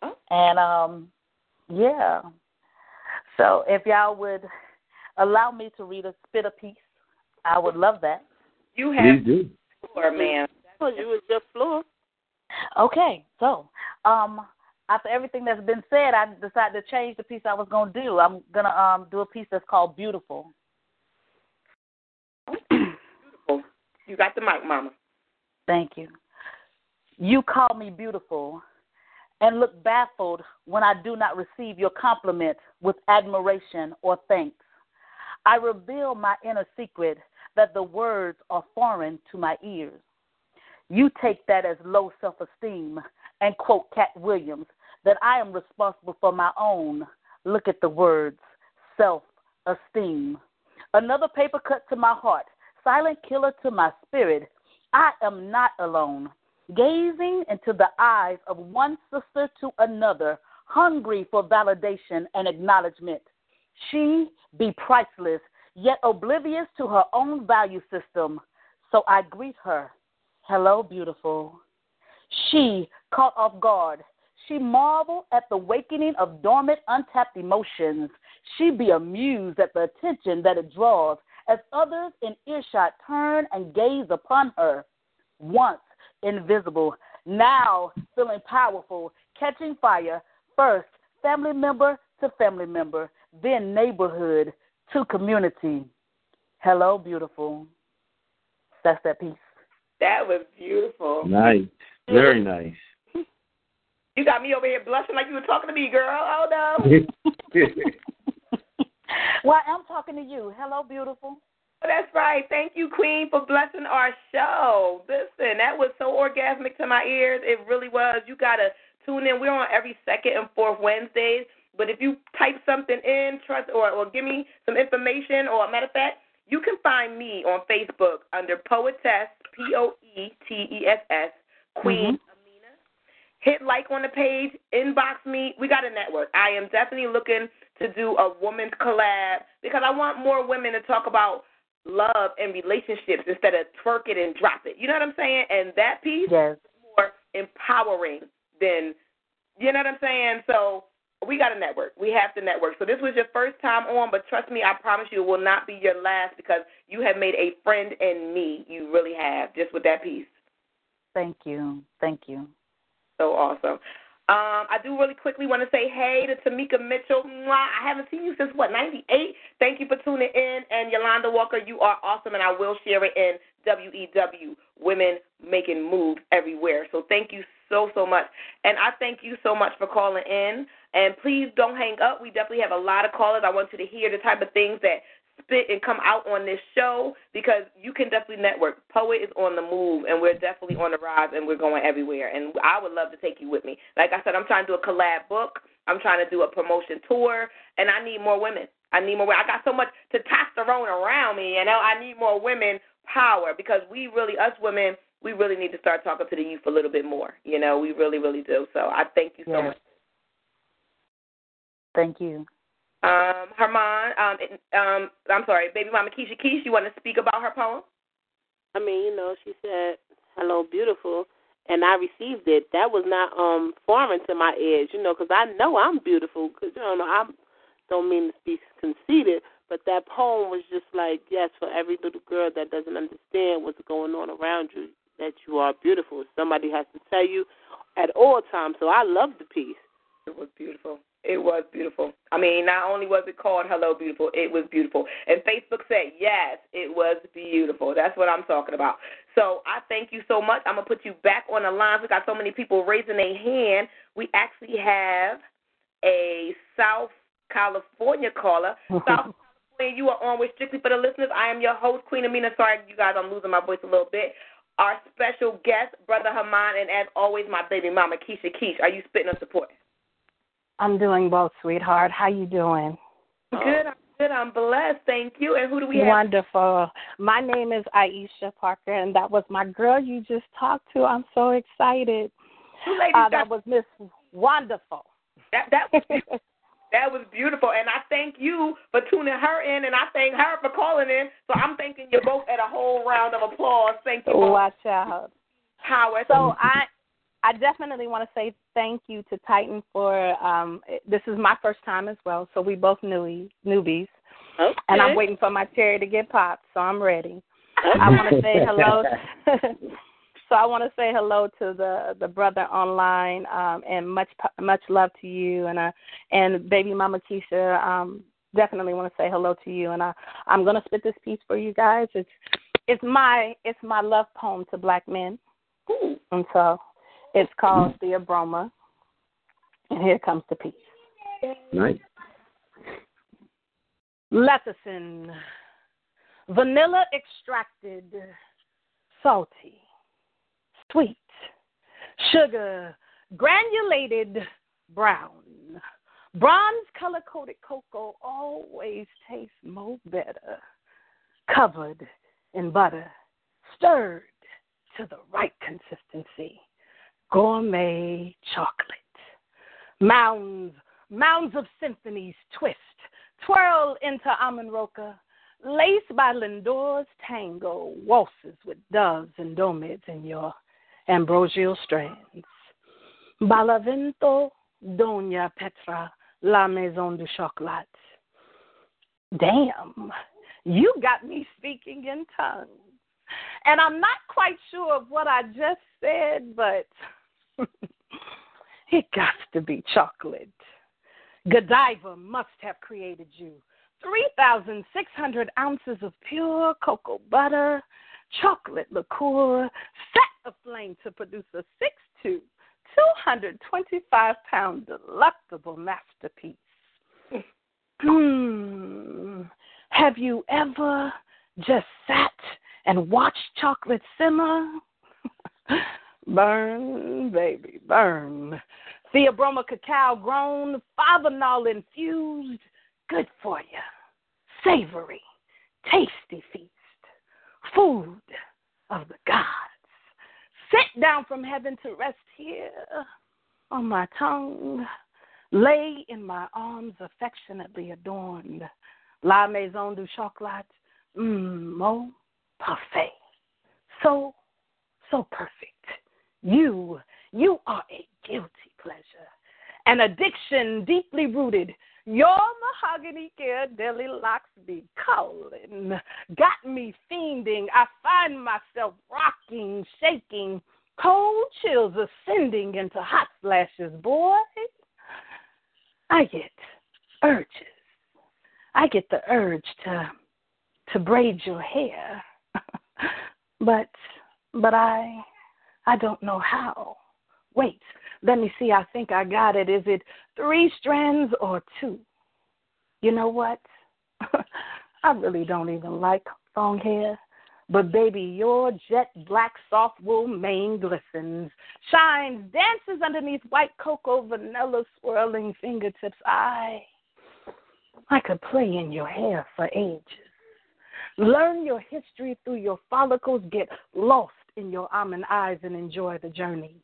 S2: Oh.
S6: And um, yeah. So if y'all would allow me to read a spit a piece, I would love that.
S2: You
S4: Please
S2: have
S4: do.
S2: floor, ma'am.
S3: Oh, you was your floor.
S6: Okay, so um, after everything that's been said, I decided to change the piece I was gonna do. I'm gonna um do a piece that's called Beautiful.
S2: Beautiful. You got the mic, Mama.
S6: Thank you. You call me beautiful and look baffled when I do not receive your compliment with admiration or thanks. I reveal my inner secret that the words are foreign to my ears. You take that as low self esteem and quote Katt Williams that I am responsible for my own. Look at the words self esteem. Another paper cut to my heart, silent killer to my spirit. I am not alone. Gazing into the eyes of one sister to another, hungry for validation and acknowledgement. She be priceless, yet oblivious to her own value system. So I greet her. Hello, beautiful. She, caught off guard, she marvel at the wakening of dormant, untapped emotions. She be amused at the attention that it draws as others in earshot turn and gaze upon her. Once invisible, now feeling powerful, catching fire, first family member to family member, then neighborhood to community. Hello, beautiful. That's that piece.
S2: That was beautiful.
S4: Nice. Very nice.
S2: You got me over here blushing like you were talking to me, girl. Oh no.
S6: well, I'm talking to you. Hello, beautiful.
S2: That's right. Thank you, Queen, for blessing our show. Listen, that was so orgasmic to my ears. It really was. You gotta tune in. We're on every second and fourth Wednesdays. But if you type something in, trust or, or give me some information, or a matter of fact, you can find me on Facebook under Poetess P O E T E S S Queen mm-hmm. Amina. Hit like on the page, inbox me. We got a network. I am definitely looking to do a woman's collab because I want more women to talk about love and relationships instead of twerk it and drop it. You know what I'm saying? And that piece
S6: Yes.
S2: is more empowering than you know what I'm saying? So we got to network. We have to network. So this was your first time on, but trust me, I promise you it will not be your last because you have made a friend in me. You really have, just with that piece.
S6: Thank you. Thank you.
S2: So awesome. Um, I do really quickly want to say hey to Tamika Mitchell. Mwah. I haven't seen you since what, 98? Thank you for tuning in. And Yolanda Walker, you are awesome, and I will share it in WEW, Women Making Moves Everywhere. So thank you so, so much. And I thank you so much for calling in. And please don't hang up. We definitely have a lot of callers. I want you to hear the type of things that spit and come out on this show because you can definitely network. Poet is on the move, and we're definitely on the rise, and we're going everywhere. And I would love to take you with me. Like I said, I'm trying to do a collab book. I'm trying to do a promotion tour, and I need more women. I need more. I got so much testosterone around me, you know. I need more women power because we really, us women, we really need to start talking to the youth a little bit more. You know, we really, really do. So I thank you so
S6: Yes.
S2: much.
S6: Thank you.
S2: Um, Hermond, um, um, I'm sorry, baby mama Keisha Keish, you want to speak about her poem?
S3: I mean, you know, she said, "Hello, beautiful," and I received it. That was not um foreign to my ears, you know, because I know I'm beautiful. Because you know, I don't mean to be conceited, but that poem was just like, yes, for every little girl that doesn't understand what's going on around you, that you are beautiful. Somebody has to tell you at all times. So I love the piece.
S2: It was beautiful. It was beautiful. I mean, not only was it called Hello Beautiful, it was beautiful. And Facebook said, yes, it was beautiful. That's what I'm talking about. So I thank you so much. I'm going to put you back on the line. We got so many people raising their hand. We actually have a South California caller. South California, you are on with Strictly for the Listeners. I am your host, Queen Amina. Sorry, you guys, I'm losing my voice a little bit. Our special guest, Brother Hermond, and as always, my baby mama, Keisha Keish. Are you spitting or supporting?
S7: I'm doing both, sweetheart. How you doing?
S2: Good. I'm good. I'm blessed. Thank you. And who do we have?
S7: Wonderful. My name is Ieshya Parker, and that was my girl you just talked to. I'm so excited.
S2: Two ladies
S7: Uh, that was Miss Wonderful.
S2: that that was that was beautiful, and I thank you for tuning her in, and I thank her for calling in. So I'm thanking you both at a whole round of applause. Thank you, both.
S7: Watch out.
S2: Howard.
S7: So I, I definitely want to say thank you to Titan for. Um, this is my first time as well, so we both newbies, newbies,
S2: okay.
S7: and I'm waiting for my cherry to get popped, so I'm ready. I want to say hello. so I want to say hello to the the brother online, um, and much much love to you, and uh, and baby mama Keisha. Um, definitely want to say hello to you, and I I'm gonna spit this piece for you guys. It's it's my it's my love poem to black men, and so it's called Theobroma, and here comes the piece.
S4: Nice.
S7: Lecithin, vanilla extracted, salty, sweet, sugar, granulated, brown. Bronze color coated cocoa always tastes more better. Covered in butter, stirred to the right consistency. Gourmet chocolate. Mounds, mounds of symphonies twist, twirl into almond roca, laced by Lindor's tango, waltzes with doves and domids in your ambrosial strands. Balavento, Dona Petra, La Maison du Chocolat. Damn, you got me speaking in tongues. And I'm not quite sure of what I just said, but it got to be chocolate. Godiva must have created you. 3,600 ounces of pure cocoa butter, chocolate liqueur, set aflame to produce a 6'2, 225 pound delectable masterpiece. Hmm. Have you ever just sat and watched chocolate simmer? burn, baby, burn. Theobroma cacao grown, flavanol infused, good for you. Savory, tasty feast, food of the gods. Sit down from heaven to rest here on my tongue. Lay in my arms affectionately adorned. La Maison du Chocolat, mmm, mon parfait. So, so perfect. You, you are a guilty pleasure, an addiction deeply rooted. Your mahogany care deli locks be calling, got me fiending. I find myself rocking, shaking, cold chills ascending into hot flashes, boy. I get urges. I get the urge to to braid your hair. but but I I don't know how. Wait, let me see. I think I got it. Is it three strands or two? You know what? I really don't even like long hair. But baby, your jet black soft wool mane glistens, shines, dances underneath white cocoa vanilla swirling fingertips. I I could play in your hair for ages. Learn your history through your follicles, get lost in your almond eyes and enjoy the journey.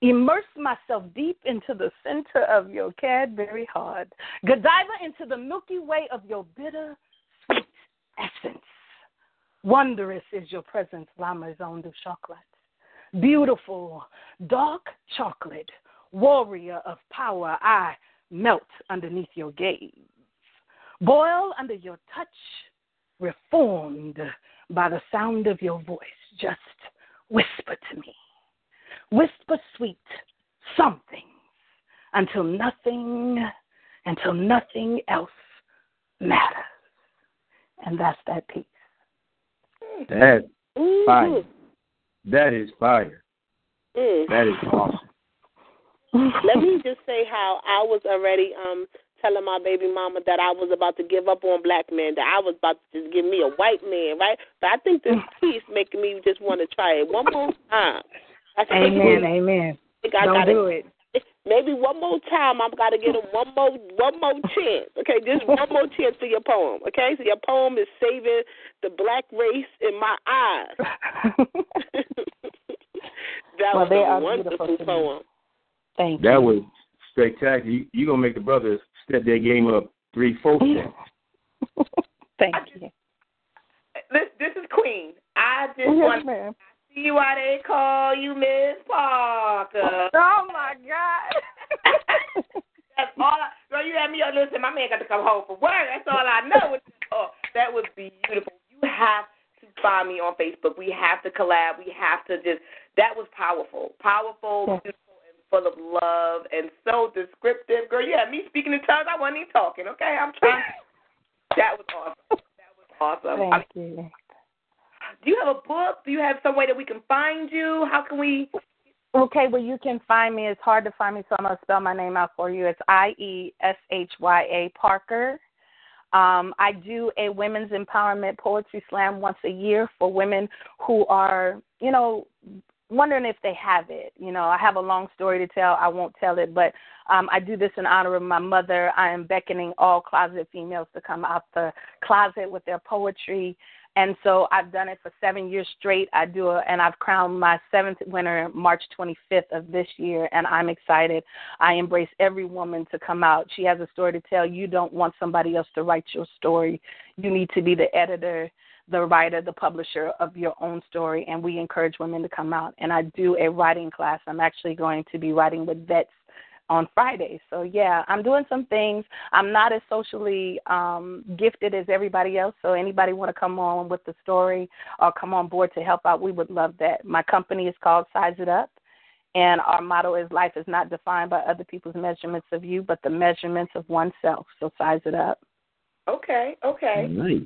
S7: Immerse myself deep into the center of your Cadbury heart. Godiva into the Milky Way of your bitter, sweet essence. Wondrous is your presence, La Maison du Chocolat. Beautiful, dark chocolate, warrior of power, I melt underneath your gaze. Boil under your touch, reformed by the sound of your voice. Just whisper to me. Whisper sweet something until nothing, until nothing else matters. And that's that piece.
S4: That
S3: Mhm.
S4: fire. That is fire.
S3: Mm.
S4: That is awesome.
S3: Let me just say how I was already um telling my baby mama that I was about to give up on black men, that I was about to just give me a white man, right? But I think this piece making me just want to try it one more time. I think
S7: Amen, amen.
S3: I think I
S7: Don't
S3: gotta,
S7: do it.
S3: maybe one more time. I've got to get him one more one more chance. Okay, just one more chance for your poem. Okay, so your poem is saving the black race in my eyes. that
S7: well,
S3: was a wonderful
S7: beautiful to me.
S3: poem.
S7: Thank you.
S4: That was spectacular. You you gonna make the brothers step their game up three, four steps.
S7: Thank you.
S2: This this is Queen. I just
S7: Yes,
S2: want to
S7: ma'am.
S2: see why they call you Miss Parker.
S7: Oh my God.
S2: That's all. I, girl, you had me on. Listen, my man got to come home from work. That's all I know. Oh, that was beautiful. You have to find me on Facebook. We have to collab. We have to just. That was powerful, powerful,
S7: Yes.
S2: Full of love, and so descriptive. Girl, you had me speaking in tongues. I wasn't even talking. Okay, I'm trying. that was awesome. That was awesome. I
S7: Thank you.
S2: do you have a book? Do you have some way that we can find you? How can we?
S7: Okay, well, you can find me. It's hard to find me, so I'm going to spell my name out for you. It's I E S H Y A Parker. Um, I do a women's empowerment poetry slam once a year for women who are, you know, wondering if they have it. You know, I have a long story to tell. I won't tell it, but um, I do this in honor of my mother. I am beckoning all closet females to come out the closet with their poetry. And so I've done it for seven years straight. I do it, and I've crowned my seventh winner March 25th of this year, and I'm excited. I embrace every woman to come out. She has a story to tell. You don't want somebody else to write your story. You need to be the editor, the writer, the publisher of your own story, and we encourage women to come out. And I do a writing class. I'm actually going to be writing with vets on Friday. So yeah, I'm doing some things. I'm not as socially um gifted as everybody else. So anybody want to come on with the story or come on board to help out, we would love that. My company is called Size It Up. And our motto is life is not defined by other people's measurements of you, but the measurements of oneself. So size it up.
S2: Okay, okay.
S4: Nice.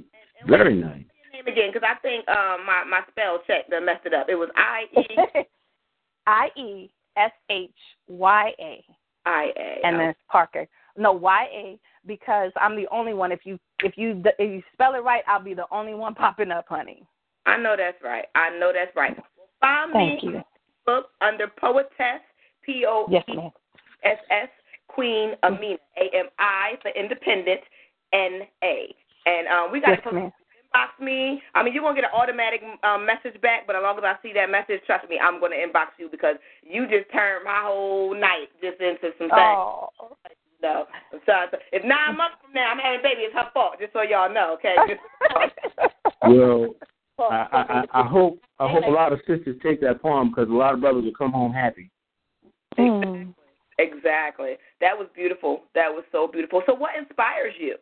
S4: Very nice.
S2: Name again, because I think um my my spell check that messed it up. It was I E
S7: I E S H Y A.
S2: I A.
S7: and then Parker. No, Y A because I'm the only one. If you if you if you spell it right, I'll be the only one popping up, honey.
S2: I know that's right. I know that's right. Well, find
S7: Thank
S2: me
S7: you.
S2: book under Poetess P O E. S S Queen Amina A M I for Independent N A. And um, we got
S7: Yes,
S2: to. Inbox me. I mean, you're gonna get an automatic um, message back, but as long as I see that message, trust me, I'm gonna inbox you because you just turned my whole night just into some things.
S7: Oh,
S2: No, I'm sorry. If nine months from now I'm having a baby, it's her fault. Just so y'all know, okay?
S4: Well, I, I, I I hope I hope a lot of sisters take that poem because a lot of brothers will come home happy.
S7: Mm.
S2: exactly. That was beautiful. That was so beautiful. So, what inspires you?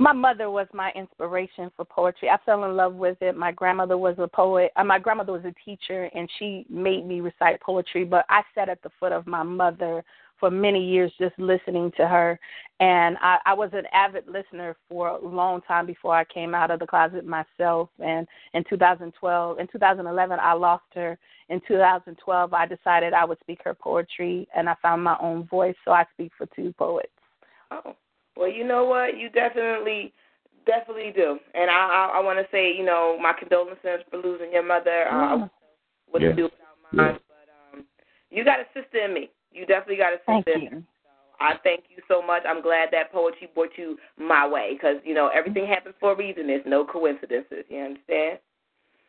S7: My mother was my inspiration for poetry. I fell in love with it. My grandmother was a poet. Uh, my grandmother was a teacher, and she made me recite poetry. But I sat at the foot of my mother for many years, just listening to her. And I, I was an avid listener for a long time before I came out of the closet myself. And in 2012, in 2011, I lost her. In 2012, I decided I would speak her poetry, and I found my own voice. So I speak for two poets.
S2: Oh, well, you know what? You definitely, definitely do. And I, I, I want to say, you know, my condolences for losing your mother. Uh, I wouldn't
S4: Yeah.
S2: do without mine. But um, you got a sister in me. You definitely got a
S7: Thank
S2: sister. in me.
S7: you.
S2: I thank you so much. I'm glad that poetry brought you my way because you know everything happens for a reason. There's no coincidences. You understand?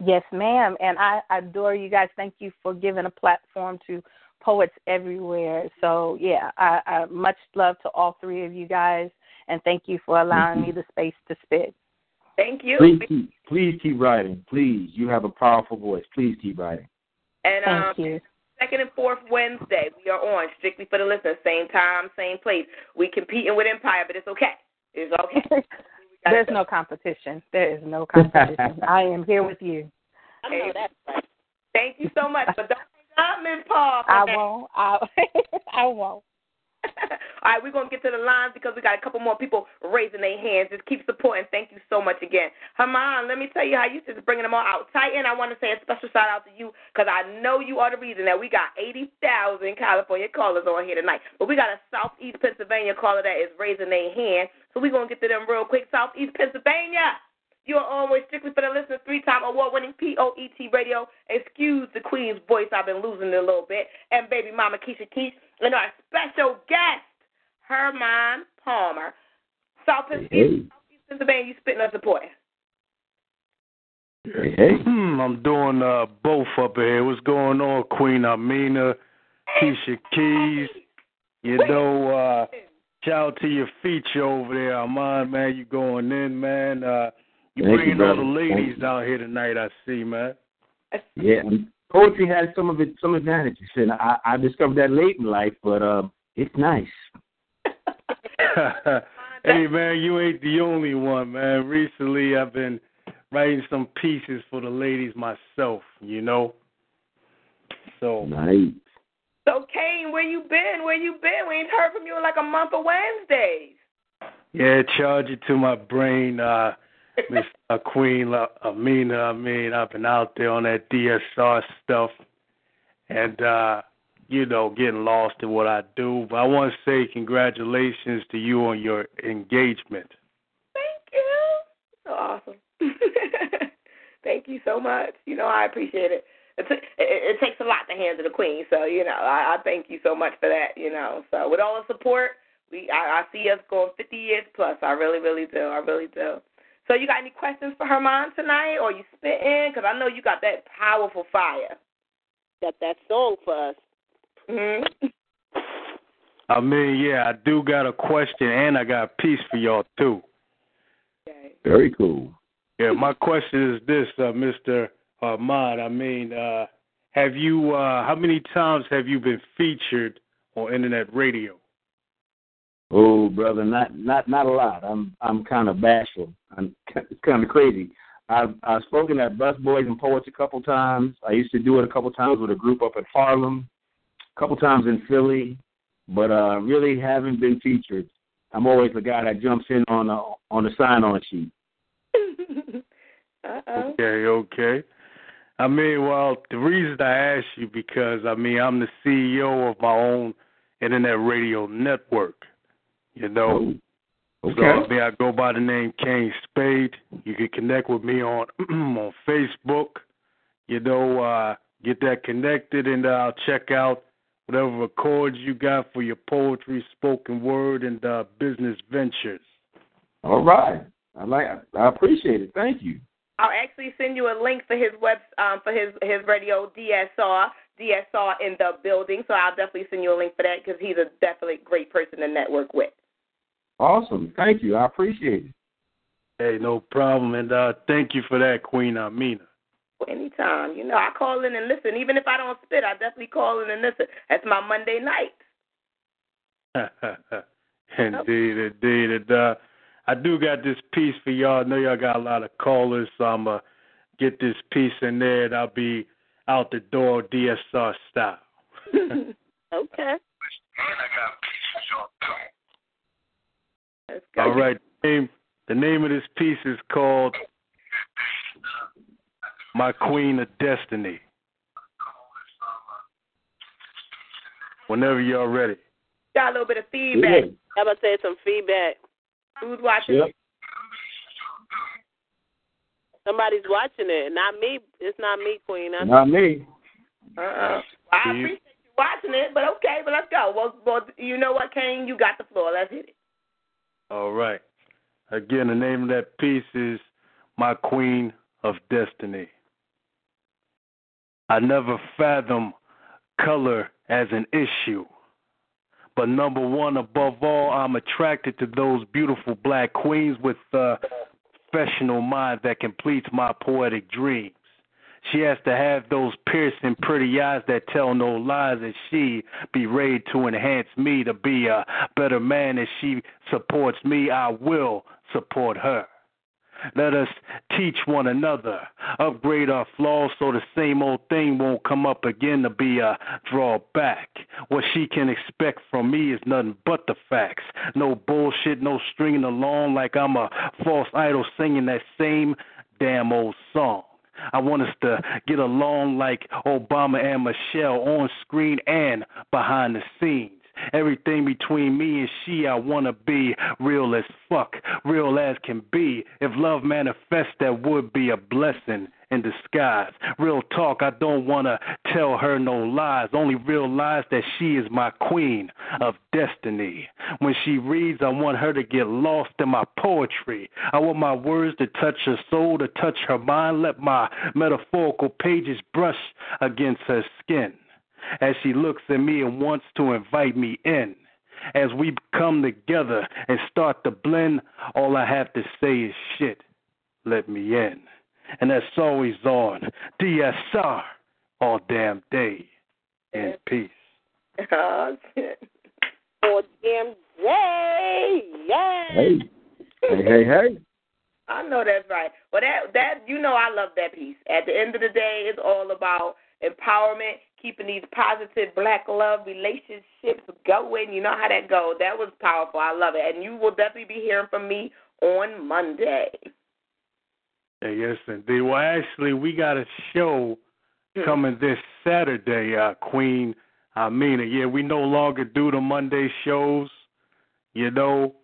S7: Yes, ma'am. And I adore you guys. Thank you for giving a platform to poets everywhere. So, yeah, I, I much love to all three of you guys. And thank you for allowing me the space to spit.
S2: Thank you.
S4: Please keep please keep writing. Please, you have a powerful voice. Please keep writing.
S2: And
S7: Thank
S2: um,
S7: you.
S2: second and fourth Wednesday, we are on strictly for the listeners. Same time, same place. We competing with Empire, but it's okay. It's okay.
S7: There's
S2: do-
S7: no competition. There is no competition. I am here with you.
S3: I know that's right.
S2: Thank you so much. But don't Miss Paul.
S7: I won't. I, I won't.
S2: All right, we're going to get to the lines because we got a couple more people raising their hands. Just keep supporting. Thank you so much again. Hermond, let me tell you how you just bringing them all out. Titan, I want to say a special shout out to you because I know you are the reason that we got 80,000 California callers on here tonight. But we got a Southeast Pennsylvania caller that is raising their hand. So we're going to get to them real quick. Southeast Pennsylvania, You are always strictly for the listeners, three-time award-winning POET radio. Excuse the Queen's voice. I've been losing it a little bit. And baby mama Keisha Keys. And our special guest, Hermond Palmer. South
S4: Hey, hey.
S2: Pennsylvania, you spitting us a boy.
S4: Hey, hey.
S8: Hmm, I'm doing uh, both up here. What's going on, Queen Amina, Keisha Keys? You know, uh, shout out to your feature over there, Armand, man. You going in, man. Uh, you
S4: Thank you,
S8: bringing all the
S4: brother. Thank
S8: ladies
S4: you.
S8: out here tonight, I see, man.
S4: Yeah, and poetry has some of it, some advantages, and I, I discovered that late in life, but uh, it's nice.
S8: hey, man, you ain't the only one, man. Recently, I've been writing some pieces for the ladies myself, you know. So,
S4: Nice.
S2: So, Kane, where you been? Where you been? We ain't heard from you in like a month of Wednesdays.
S8: yeah, charge it to my brain, uh, Miss uh, Queen Amina. I mean, I've been out there on that DSR stuff, and uh, you know, getting lost in what I do. But I want to say congratulations to you on your engagement.
S2: Thank you. So awesome. Thank you so much. You know, I appreciate it. It, it, it takes a lot to handle the queen, so you know, I, I thank you so much for that. You know, so with all the support, we I, I see us going 50 years plus. I really, really do. I really do. So, you got any questions for Hermond tonight, or you spitting? Because I know you got that powerful fire.
S3: Got that song for us.
S2: hmm
S8: I mean, yeah, I do got a question, and I got a piece for y'all too.
S2: Okay.
S4: Very cool.
S8: Yeah, my question is this, uh, Mr. Ahmad. I mean, uh, have you, uh, how many times have you been featured on internet radio?
S4: Oh, brother, not not not a lot. I'm I'm kind of bashful. I'm it's kind of crazy. I've I've spoken at Busboys and Poets a couple times. I used to do it a couple times with a group up at Harlem, a couple times in Philly, but uh really haven't been featured. I'm always the guy that jumps in on the on the sign on sheet.
S2: uh oh.
S8: Okay, okay. I mean, well, the reason I asked you because I mean I'm the CEO of my own internet radio network. You know,
S4: Oh,
S8: so I mean I go by the name Kane Spade. You can connect with me on on Facebook. You know, uh, get that connected, and uh, I'll check out whatever records you got for your poetry, spoken word, and uh, business ventures.
S4: All right. I like I appreciate it. Thank you.
S2: I'll actually send you a link for his web um, for his his radio DSR DSR in the building. So I'll definitely send you a link for that because he's a definitely great person to network with.
S4: Awesome. Thank you. I appreciate it.
S8: Hey, no problem, and uh, thank you for that, Queen Amina.
S2: Anytime, you know, I call in and listen. Even if I don't spit, I definitely call in and listen. That's my Monday night.
S8: indeed, indeed. And, uh, I do got this piece for y'all. I know y'all got a lot of callers, so I'm going to get this piece in there, and I'll be out the door DSR style.
S3: Okay.
S2: Let's go.
S8: All right. The name, the name of this piece is called My Queen of Destiny. Whenever y'all ready.
S2: Got a little bit of feedback.
S3: How about to say some feedback?
S2: Who's watching?
S4: Yep.
S3: Somebody's watching it. Not me. It's not me, Queen. I'm
S4: Not me.
S2: Uh-uh. I appreciate you watching it, but okay, but let's go. Well, well, you know what, Kane? You got the floor. Let's hit it.
S8: All right. Again, the name of that piece is My Queen of Destiny. I never fathom color as an issue. But number one, above all, I'm attracted to those beautiful black queens with a professional mind that completes my poetic dreams. She has to have those piercing, pretty eyes that tell no lies, and she be ready to enhance me to be a better man. As she supports me, I will support her. Let us teach one another, upgrade our flaws so the same old thing won't come up again to be a drawback. What she can expect from me is nothing but the facts. No bullshit, no stringing along like I'm a false idol singing that same damn old song. I want us to get along like Obama and Michelle on screen and behind the scenes. Everything between me and she, I wanna be real as fuck, real as can be. If love manifests, that would be a blessing in disguise. Real talk, I don't want to tell her no lies. Only realize that she is my queen of destiny. When she reads, I want her to get lost in my poetry. I want my words to touch her soul, to touch her mind. Let my metaphorical pages brush against her skin as she looks at me and wants to invite me in. As we come together and start to blend, all I have to say is shit. Let me in and that's always on DSR all damn day in peace.
S3: Oh, all damn day, yeah.
S4: Hey, hey, hey, hey.
S2: I know that's right. Well, that that you know, I love that piece. At the end of the day, it's all about empowerment, keeping these positive black love relationships going. You know how that goes. That was powerful. I love it, and you will definitely be hearing from me on Monday.
S8: Yes, indeed. Well, actually, we got a show
S2: Hmm.
S8: coming this Saturday, uh, Queen. I mean it. Yeah, we no longer do the Monday shows. You know,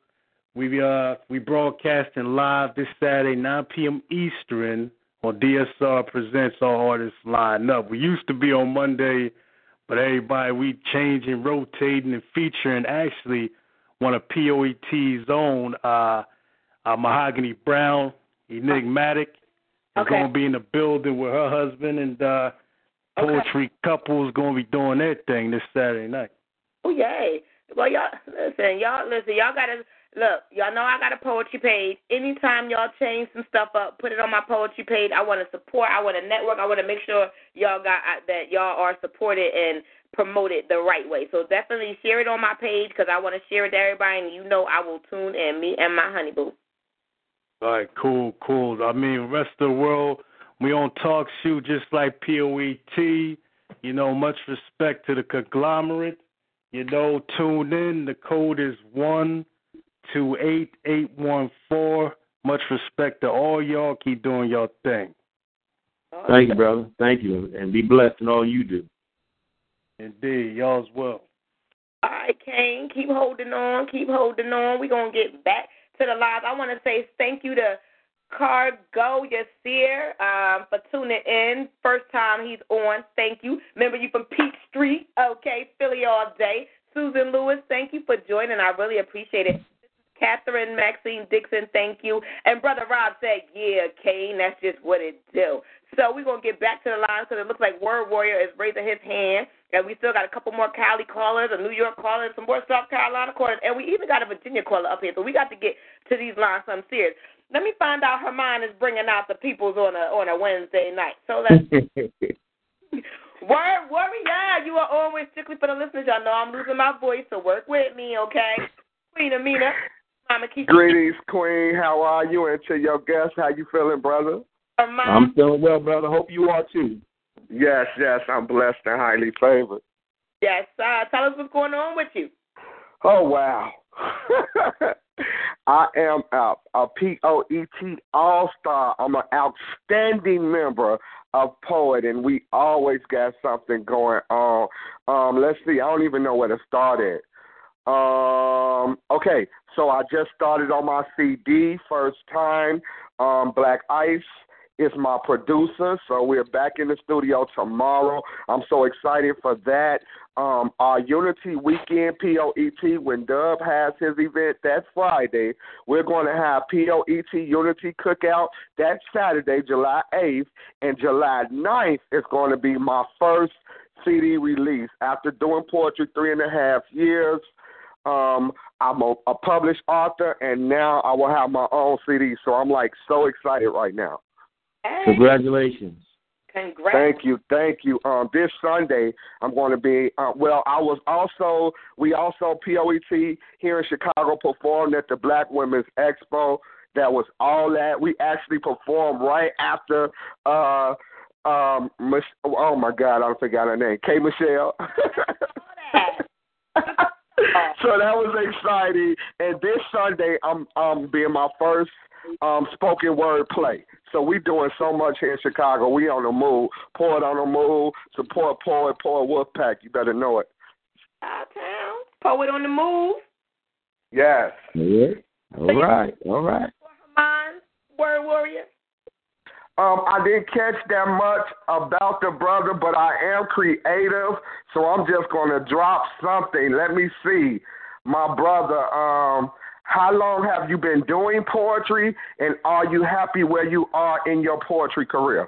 S8: we uh we broadcasting live this Saturday, 9 p.m. Eastern on DSR presents our artists line up. We used to be on Monday, but everybody we changing, rotating, and featuring actually one of POET's own, uh, uh Mahogany Browne, enigmatic. Is gonna be in the building with her husband and uh
S2: Okay.
S8: poetry couples gonna be doing their thing this Saturday night.
S2: Oh yay! Well, y'all listen, y'all listen, y'all gotta look. Y'all know I got a poetry page. Anytime y'all change some stuff up, put it on my poetry page. I want to support. I want to network. I want to make sure y'all got uh, that y'all are supported and promoted the right way. So definitely share it on my page because I want to share it to everybody, and you know I will tune in. Me and my honey boo.
S8: All right, cool, cool. I mean, rest of the world, we on talk shoot just like POET. You know, much respect to the conglomerate. You know, tune in. The code is one two eight eight one four. Much respect to all y'all. Keep doing your thing.
S4: Thank you, brother. Thank you, and be blessed in all you do.
S8: Indeed, y'all as well.
S2: All right, Kane, keep holding on, keep holding on. We're going to get back to the live. I want to say thank you to Cargo Yasir um, for tuning in. First time he's on. Thank you. Remember, you from Peach Street. Okay, Philly all day. Susan Lewis, thank you for joining. I really appreciate it. Catherine Maxine Dixon, thank you. And Brother Rob said, yeah, Kane, that's just what it do. So we're going to get back to the line because it looks like Word Warrior is raising his hand. And we still got a couple more Cali callers, a New York caller, some more South Carolina callers. And we even got a Virginia caller up here. So we got to get to these lines I'm serious. Let me find out her mind is bringing out the peoples on a on a Wednesday night. So let's Word Warrior, yeah, you are on with strictly for the listeners. Y'all know I'm losing my voice, so work with me, okay? Queen Amina, Mama Keisha.
S9: Greetings, Queen. How are you? And to your guests, how you feeling, brother?
S2: Her.
S4: I'm feeling well, brother. Hope you are too.
S9: Yes, yes, I'm blessed and highly favored.
S2: Yes, uh, tell us what's going on with you.
S9: Oh wow. I am a, a POET All Star. I'm an outstanding member of Poet, and we always got something going on. Um, let's see, I don't even know where to start at. Um, okay, so I just started on my CD, first time. Um, Black Ice is my producer, so we're back in the studio tomorrow. I'm so excited for that. Um, our Unity Weekend POET, when Dub has his event that Friday, we're going to have POET Unity Cookout that Saturday, July 8th, and July 9th is going to be my first CD release. After doing poetry three and a half years, um, I'm a, a published author, and now I will have my own CD. So I'm like so excited right now.
S2: Hey,
S4: Congratulations.
S2: congrats.
S9: Thank you, thank you. Um, this Sunday I'm going to be. Uh, well, I was also we also POET here in Chicago performed at the Black Women's Expo. That was all that we actually performed right after. uh um, Mich- oh my God, I forgot her name. K. Michelle. so that was exciting. And this Sunday, I'm um being my first um spoken word play. So we doing so much here in Chicago. We on the move. Poet on the move. Support poet, poet Wolfpack. You better know it.
S2: Out. Poet on the move.
S9: Yes.
S4: Yeah. All right. All right.
S2: Hermond, word warrior.
S9: Um, I didn't catch that much about the brother, but I am creative, so I'm just gonna drop something. Let me see, my brother. Um, how long have you been doing poetry, and are you happy where you are in your poetry career?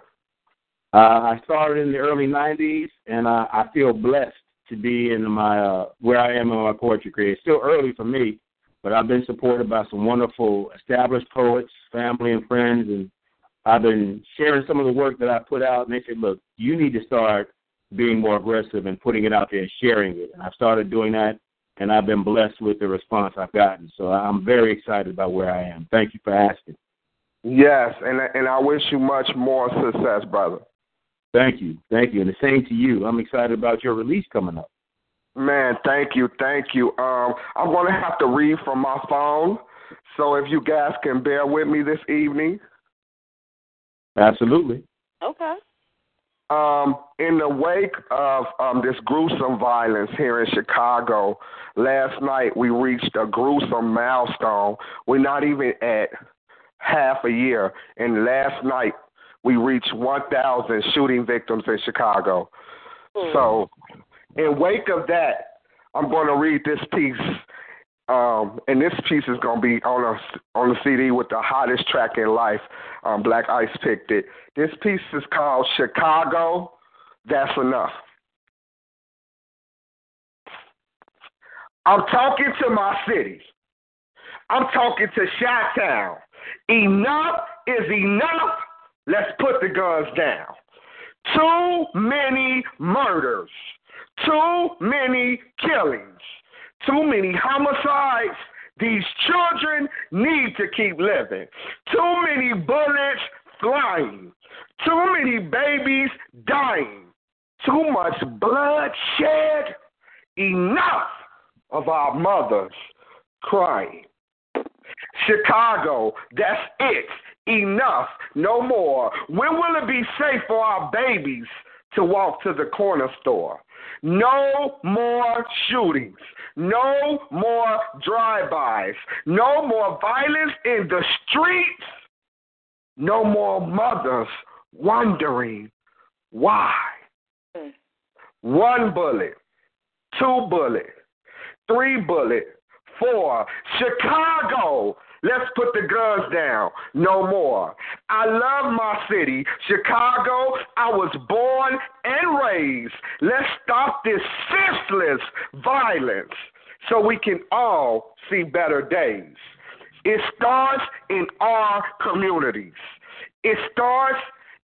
S4: Uh, I started in the early '90s, and I, I feel blessed to be in my uh, where I am in my poetry career. It's still early for me, but I've been supported by some wonderful established poets, family and friends, and I've been sharing some of the work that I put out, and they said, "Look, you need to start being more aggressive and putting it out there and sharing it." And I've started doing that, and I've been blessed with the response I've gotten. So I'm very excited about where I am. Thank you for asking.
S9: Yes, and and I wish you much more success, brother.
S4: Thank you, thank you, and the same to you. I'm excited about your release coming up.
S9: Man, thank you, thank you. Um, I'm gonna have to read from my phone, so if you guys can bear with me this evening.
S4: Absolutely.
S3: Okay.
S9: Um, in the wake of um, this gruesome violence here in Chicago, last night we reached a gruesome milestone. We're not even at half a year, and last night we reached 1,000 shooting victims in Chicago.
S3: Hmm.
S9: So, in wake of that, I'm going to read this piece um, and this piece is gonna be on a on the CD with the hottest track in life. Um, Black Ice picked it. This piece is called Chicago. That's enough. I'm talking to my city. I'm talking to Chi Town. Enough is enough. Let's put the guns down. Too many murders. Too many killings too many homicides. These children need to keep living. Too many bullets flying. Too many babies dying. Too much bloodshed. Enough of our mothers crying. Chicago, that's it. Enough. No more. When will it be safe for our babies to walk to the corner store? No more shootings. No more drive-bys. No more violence in the streets. No more mothers wondering why. Hmm. One bullet, two bullet, three bullet, four. Chicago, let's put the guns down. No more. I love my city, Chicago. I was born and raised. Let's stop this senseless violence so we can all see better days. It starts in our communities. It starts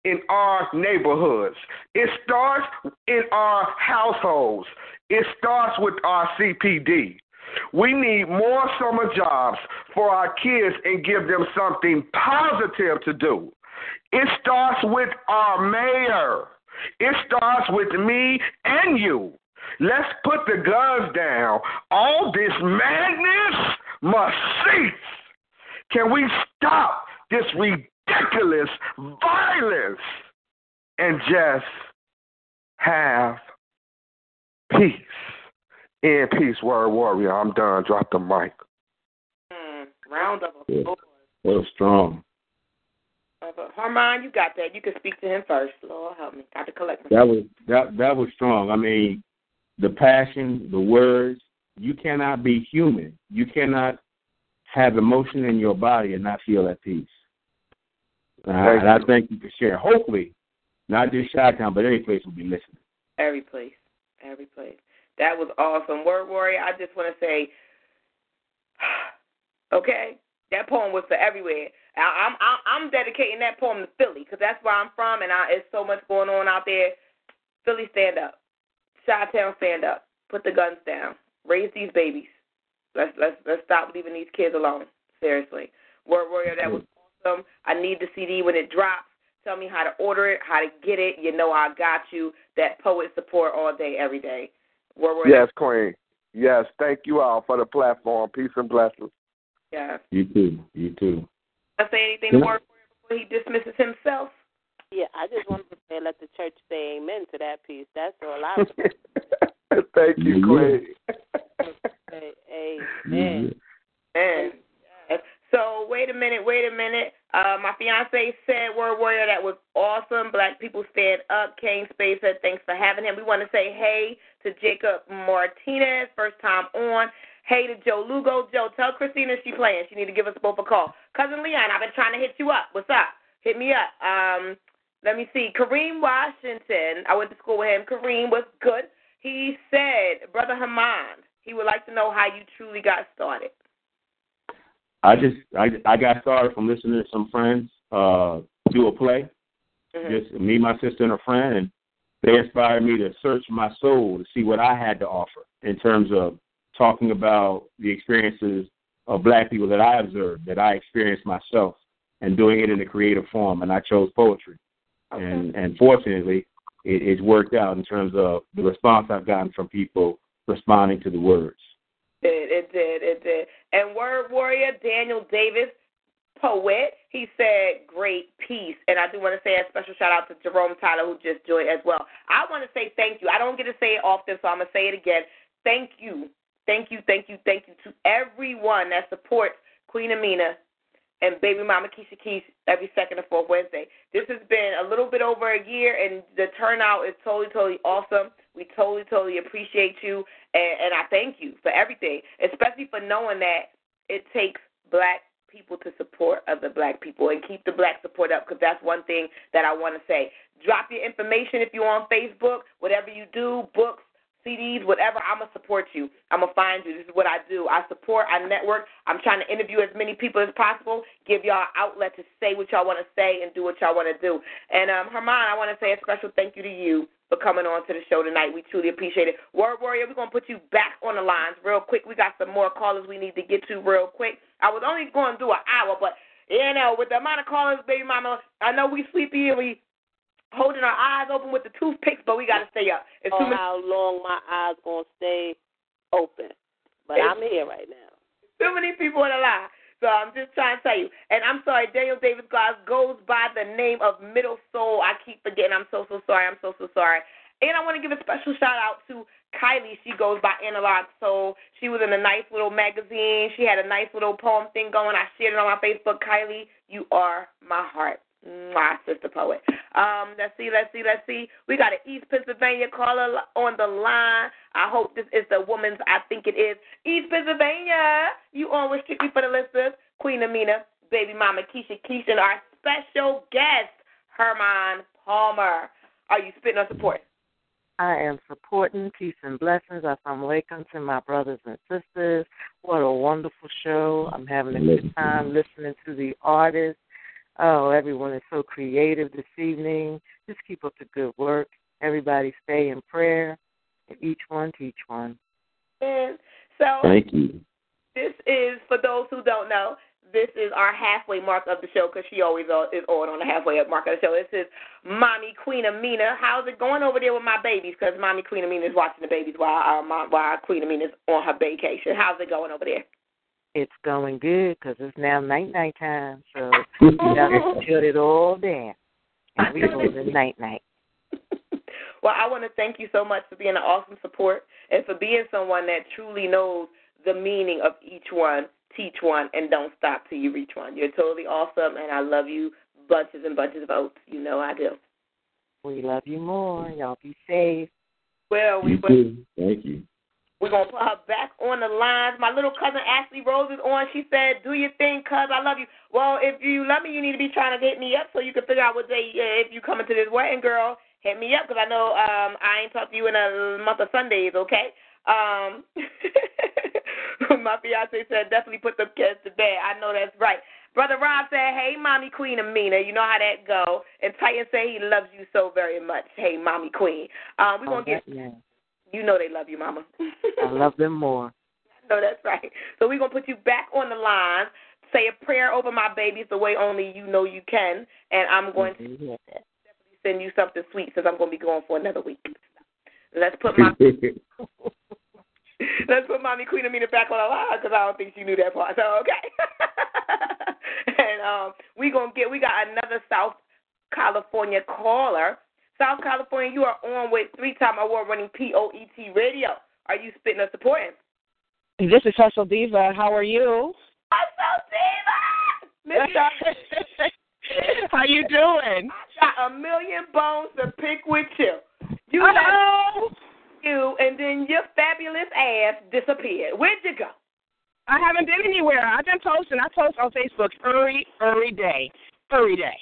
S9: in our neighborhoods. It starts in our households. It starts with our CPD. We need more summer jobs for our kids and give them something positive to do. It starts with our mayor. It starts with me and you. Let's put the guns down. All this madness must cease. Can we stop this ridiculous violence and just have peace? In peace, word warrior. I'm done. Drop the mic.
S2: Mm, round of
S4: Yeah.
S2: applause.
S4: Well, strong.
S2: Uh, Hermond, you got that. You can speak to him first. Lord help me. Got to collect
S4: That was that that was strong. I mean, the passion, the words. You cannot be human. You cannot have emotion in your body and not feel at peace. Uh, and I thank you for sharing. Hopefully, not just Chi-Town, but every place will be listening.
S2: Every place. Every place. That was awesome. Word Warrior, I just want to say, okay, that poem was for everywhere. I, I'm, I'm I'm dedicating that poem to Philly because that's where I'm from, and I, it's so much going on out there. Philly, stand up. Chi-Town, stand up. Put the guns down. Raise these babies. Let's let's let's stop leaving these kids alone. Seriously. Word Warrior, that was mm. awesome. I need the CD when it drops. Tell me how to order it, how to get it. You know I got you. That poet support all day, every day. Word Warrior.
S9: Yes, Queen. Yes, thank you all for the platform. Peace and blessings.
S2: Yeah.
S4: You too. You too.
S2: I say anything to Word before he dismisses himself?
S3: Yeah, I just wanted to say, let the church say amen to that piece. That's all I was.
S9: thank you,
S4: Yeah.
S9: Queen.
S3: Amen.
S2: And so wait a minute, wait a minute. Uh, my fiance said, "Word warrior, that was awesome. Black people stand up." Kane said, "Thanks for having him." We want to say hey to Jacob Martinez, first time on. Hey to Joe Lugo. Joe, tell Christina she playing. She need to give us both a call. Cousin Leon, I've been trying to hit you up. What's up? Hit me up. Um, let me see. Kareem Washington. I went to school with him. Kareem was good. He said, Brother Hamand, he would like to know how you truly got started.
S4: I just I I got started from listening to some friends uh do a play.
S2: Mm-hmm.
S4: Just me, my sister, and a friend, and they inspired me to search my soul to see what I had to offer in terms of talking about the experiences of black people that I observed, that I experienced myself, and doing it in a creative form. And I chose poetry,
S2: Okay.
S4: and and fortunately, it, it's worked out in terms of the response I've gotten from people responding to the words.
S2: It, it did, it did. And Word Warrior, Daniel Davis, poet, he said, great piece. And I do want to say a special shout out to Jerome Tyler, who just joined as well. I want to say thank you. I don't get to say it often, so I'm going to say it again. Thank you. Thank you, thank you, thank you to everyone that supports Queen Amina and baby mama Keisha Keys every second and fourth Wednesday. This has been a little bit over a year, and the turnout is totally, totally awesome. We totally, totally appreciate you, and, and I thank you for everything, especially for knowing that it takes black people to support other black people and keep the black support up because that's one thing that I want to say. Drop your information if you're on Facebook, whatever you do, books, CDs, whatever, I'm going to support you. I'm going to find you. This is what I do. I support, I network. I'm trying to interview as many people as possible, give y'all outlet to say what y'all want to say and do what y'all want to do. And, um, Hermond, I want to say a special thank you to you for coming on to the show tonight. We truly appreciate it. Word Warrior, we're going to put you back on the lines real quick. We got some more callers we need to get to real quick. I was only going to do an hour, but, you know, with the amount of callers, baby mama, I know we sleepy and we holding our eyes open with the toothpicks, but we got to stay up. It's
S3: Oh,
S2: too much.
S3: how long my eyes gonna stay open? But
S2: It's-
S3: I'm here right now.
S2: Too many people in the line. So I'm just trying to tell you. And I'm sorry, Daniel Davis Glass goes by the name of Middle Soul. I keep forgetting. I'm so, so sorry. I'm so, so sorry. And I want to give a special shout out to Kylie. She goes by Analog Soul. She was in a nice little magazine. She had a nice little poem thing going. I shared it on my Facebook. Kylie, you are my heart. My sister poet. Um, let's see, let's see, let's see. We got an East Pennsylvania caller on the line. I hope this is the woman's. I think it is. East Pennsylvania, you on with Strictly for the Listeners. Queen Amina, baby mama Keisha Keisha, and our special guest, Hermond Palmer. Are you spitting on support?
S10: I am supporting peace and blessings. Assalamu alaikum to my brothers and sisters. What a wonderful show. I'm having a good time listening to the artists. Oh, everyone is so creative this evening. Just keep up the good work. Everybody stay in prayer. And each one teach one.
S2: And so
S4: Thank you.
S2: this is for those who don't know. This is our halfway mark of the show because she always uh, is on on the halfway mark of the show. This is Mommy Queen Amina. How's it going over there with my babies? Because Mommy Queen Amina is watching the babies while our mom, while Queen Amina is on her vacation. How's it going over there?
S10: It's going good because it's now night night time. So we got to shut it all down. And we go to night night.
S2: well, I want to thank you so much for being an awesome support and for being someone that truly knows the meaning of each one, teach one, and don't stop till you reach one. You're totally awesome, and I love you bunches and bunches of oats. You know I do.
S10: We love you more. Y'all be safe.
S2: Well, we
S4: You too. Thank you.
S2: We're going to put her back on the lines. My little cousin Ashley Rose is on. She said, Do your thing, cuz I love you. Well, if you love me, you need to be trying to hit me up so you can figure out what day, uh, if you coming to this wedding, girl, hit me up because I know um, I ain't talked to you in a month of Sundays, okay? Um, my fiance said, Definitely put the kids to bed. I know that's right. Brother Rob said, Hey, Mommy Queen Amina. You know how that go. And Titan said he loves you so very much. Hey, Mommy Queen. Um, we're
S10: Oh,
S2: to get,
S10: yeah.
S2: You know they love you, Mama.
S10: I love them more.
S2: No, that's right. So we're gonna put you back on the line. Say a prayer over my babies the way only you know you can, and I'm going to
S10: Mhm, yeah.
S2: send you something sweet since I'm gonna be going for another week. Let's put my let's put Mommy Queen Amina back on the line because I don't think she knew that part. So okay. and um, we gonna get we got another South California caller. South California, you are on with three-time award-winning POET Radio. Are you spitting or supporting?
S11: This is Hustle Diva. How are you?
S2: Hustle Diva!
S11: How you doing?
S2: I got a million bones to pick with you. You
S11: Uh-oh.
S2: you, and then your fabulous ass disappeared. Where'd you go?
S11: I haven't been anywhere. I've been posting. I post on Facebook every every day. Every day.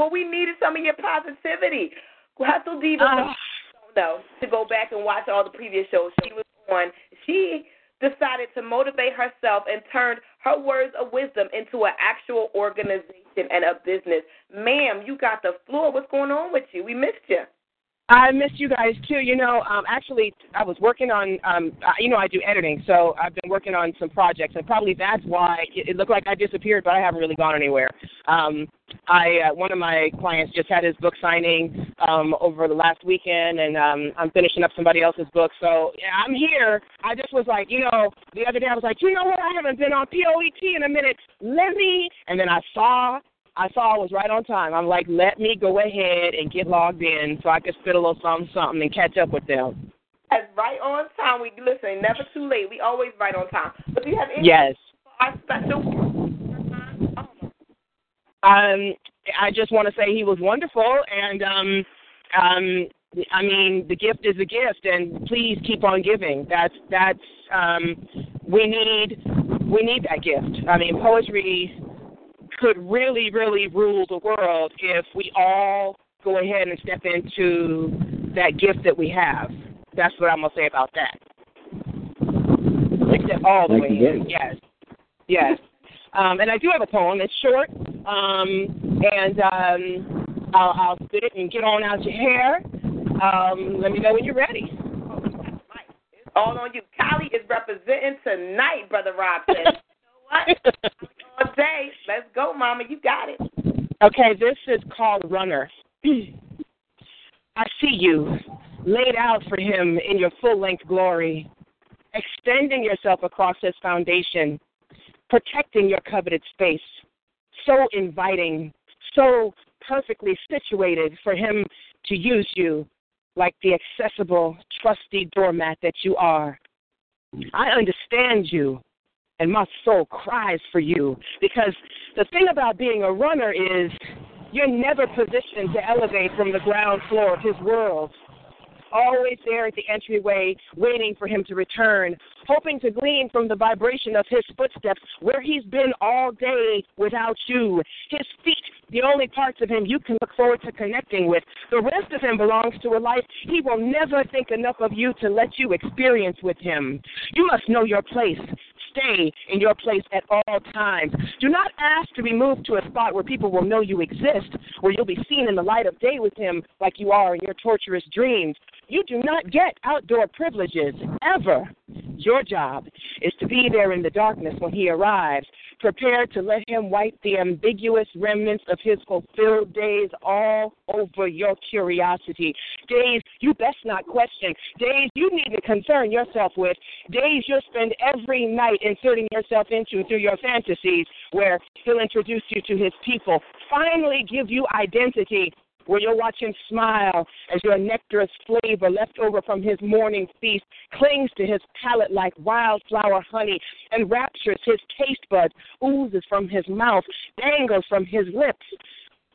S2: Well, we needed some of your positivity. Hustle Diva
S11: oh.
S2: don't to go back and watch all the previous shows she was on. She decided to motivate herself and turned her words of wisdom into an actual organization and a business. Ma'am, you got the floor. What's going on with you? We missed you.
S11: I missed you guys too. You know, um, actually, I was working on, um, uh, you know, I do editing, so I've been working on some projects, and probably that's why it, it looked like I disappeared, but I haven't really gone anywhere. Um, I uh, one of my clients just had his book signing um, over the last weekend, and um, I'm finishing up somebody else's book, so yeah, I'm here. I just was like, you know, the other day I was like, you know what? I haven't been on POET in a minute. Me, and then I saw I saw I was right on time. I'm like, let me go ahead and get logged in so I can spit a little something, something, and catch up with them.
S2: That's right on time. We listen, never too late. We always right on time. But do you have any
S11: Yes.
S2: for our special?
S11: Um, I just want to say he was wonderful, and um, um, I mean, the gift is a gift, and please keep on giving. That's that's um, we need we need that gift. I mean, poetry could really, really rule the world if we all go ahead and step into that gift that we have. That's what I'm gonna say about that. Step all the
S4: Thank
S11: way
S4: you very
S11: in.
S4: much.
S11: Yes, yes. Um, and I do have a poem. It's short, um, and um, I'll, I'll spit it and get on out your hair. Um, let me know when you're ready.
S2: All on you. Callie is representing tonight, Brother Rob said. you know what? All day. Let's go, Mama. You got it.
S11: Okay, this is called Runner. I see you laid out for him in your full length glory, extending yourself across his foundation, protecting your coveted space, so inviting, so perfectly situated for him to use you like the accessible, trusty doormat that you are. I understand you, and my soul cries for you because the thing about being a runner is you're never positioned to elevate from the ground floor of his world. Always there at the entryway, waiting for him to return, hoping to glean from the vibration of his footsteps where he's been all day without you. His feet, the only parts of him you can look forward to connecting with. The rest of him belongs to a life he will never think enough of you to let you experience with him. You must know your place. Stay in your place at all times. Do not ask to be moved to a spot where people will know you exist, where you'll be seen in the light of day with him like you are in your torturous dreams. You do not get outdoor privileges, ever. Your job is to be there in the darkness when he arrives, prepared to let him wipe the ambiguous remnants of his fulfilled days all over your curiosity. Days you best not question, days you need to concern yourself with, days you'll spend every night inserting yourself into through your fantasies, where he'll introduce you to his people, finally give you identity where you'll watch him smile as your nectarous flavor left over from his morning feast clings to his palate like wildflower honey and raptures his taste buds, oozes from his mouth, dangles from his lips.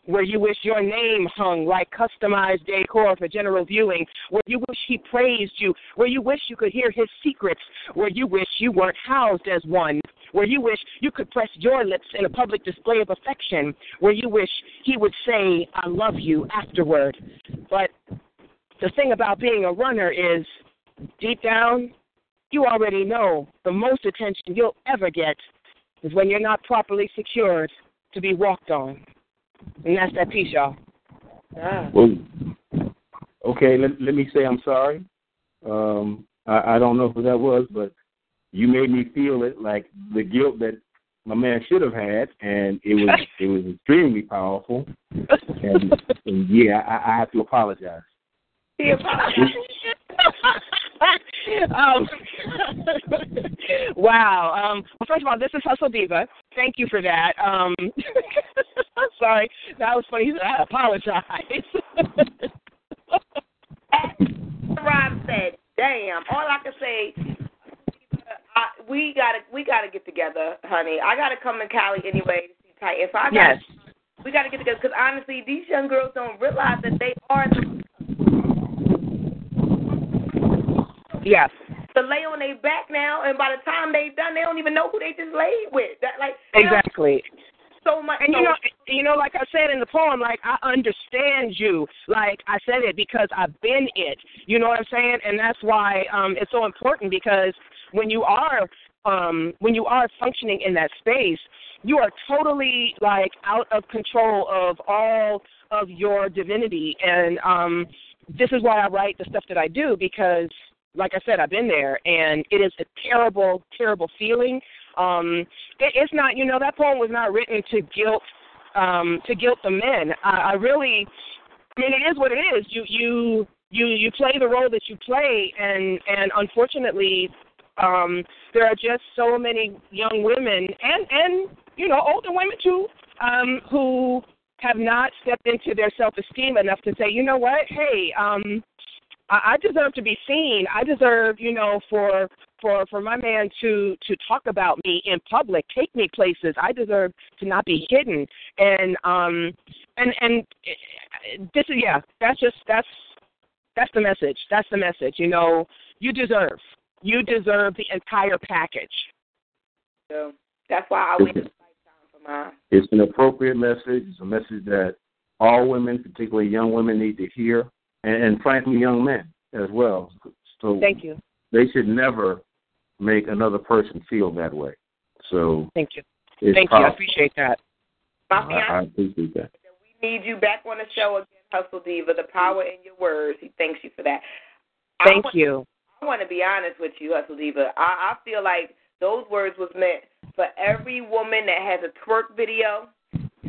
S11: Where you wish your name hung like customized decor for general viewing, where you wish he praised you, where you wish you could hear his secrets, where you wish you weren't housed as one, where you wish you could press your lips in a public display of affection, where you wish he would say, I love you afterward. But the thing about being a runner is, deep down, you already know the most attention you'll ever get is when you're not properly secured to be walked on. And that's that piece, y'all. Ah.
S4: Well, okay, let, let me say I'm sorry. Um, I, I don't know who that was, but you made me feel it like the guilt that my man should have had, and it was it was extremely powerful. And, and yeah, I, I have to apologize.
S2: He apologized.
S11: um, wow. Um, well, first of all, this is Hustle Diva. Thank you for that. Um, sorry. That was funny. He I apologize.
S2: Rob said, "Damn." All I can say, I, we gotta we gotta get together, honey. I gotta come to Cali anyway to see Titan. So I got
S11: Yes.
S2: we gotta get together because honestly, these young girls don't realize that they are the,
S11: Yes.
S2: to lay on their back now, and by the time they done, they don't even know who they just laid with. That like know,
S11: Exactly.
S2: so much.
S11: And you know, you know, like I said in the poem, like I understand you. Like I said it because I've been it. You know what I'm saying? And that's why um it's so important because when you are um when you are functioning in that space, you are totally like out of control of all of your divinity. And um this is why I write the stuff that I do because like I said, I've been there and it is a terrible, terrible feeling. Um it, it's not you know, that poem was not written to guilt um to guilt the men. I, I really I mean it is what it is. You you you you play the role that you play and and unfortunately um there are just so many young women and and you know older women too um who have not stepped into their self esteem enough to say you know what hey um I, I deserve to be seen. I deserve, you know, for for for my man to to talk about me in public, take me places. I deserve to not be hidden. And um and and this is yeah, that's just that's that's the message. That's the message. You know, you deserve. You deserve the entire package.
S2: So that's why I waited a lifetime for mine.
S4: It's an appropriate message. It's a message that all women, particularly young women, need to hear, and, and frankly, young men as well. So
S11: Thank you.
S4: they should never make another person feel that way. So
S11: Thank you.
S4: it's
S11: Thank you. I appreciate that.
S2: My
S4: I, I appreciate that.
S2: We need you back on the show again, Hustle Diva. The power in your words. He thanks you for that.
S11: Thank
S2: I want,
S11: you.
S2: I want to be honest with you, Hustle Diva. I, I feel like those words was meant for every woman that has a twerk video.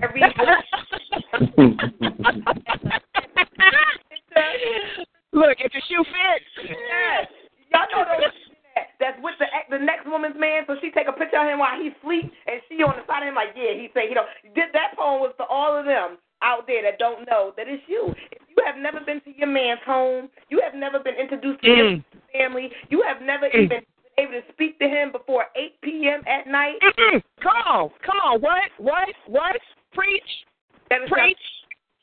S2: Every
S11: Look, if the shoe fits.
S2: Yes. Y'all know those that, that's with the the next woman's man, so she take a picture of him while he sleep, and she on the side of him like, yeah, he say, you know, did that poem was for all of them out there that don't know that it's you. If you have never been to your man's home, you have never been introduced to
S11: Mm.
S2: his family, you have never
S11: Mm.
S2: even been able to speak to him before 8 p.m. at night.
S11: Mm-mm. Come on, come on. What? What? What? Preach. Preach.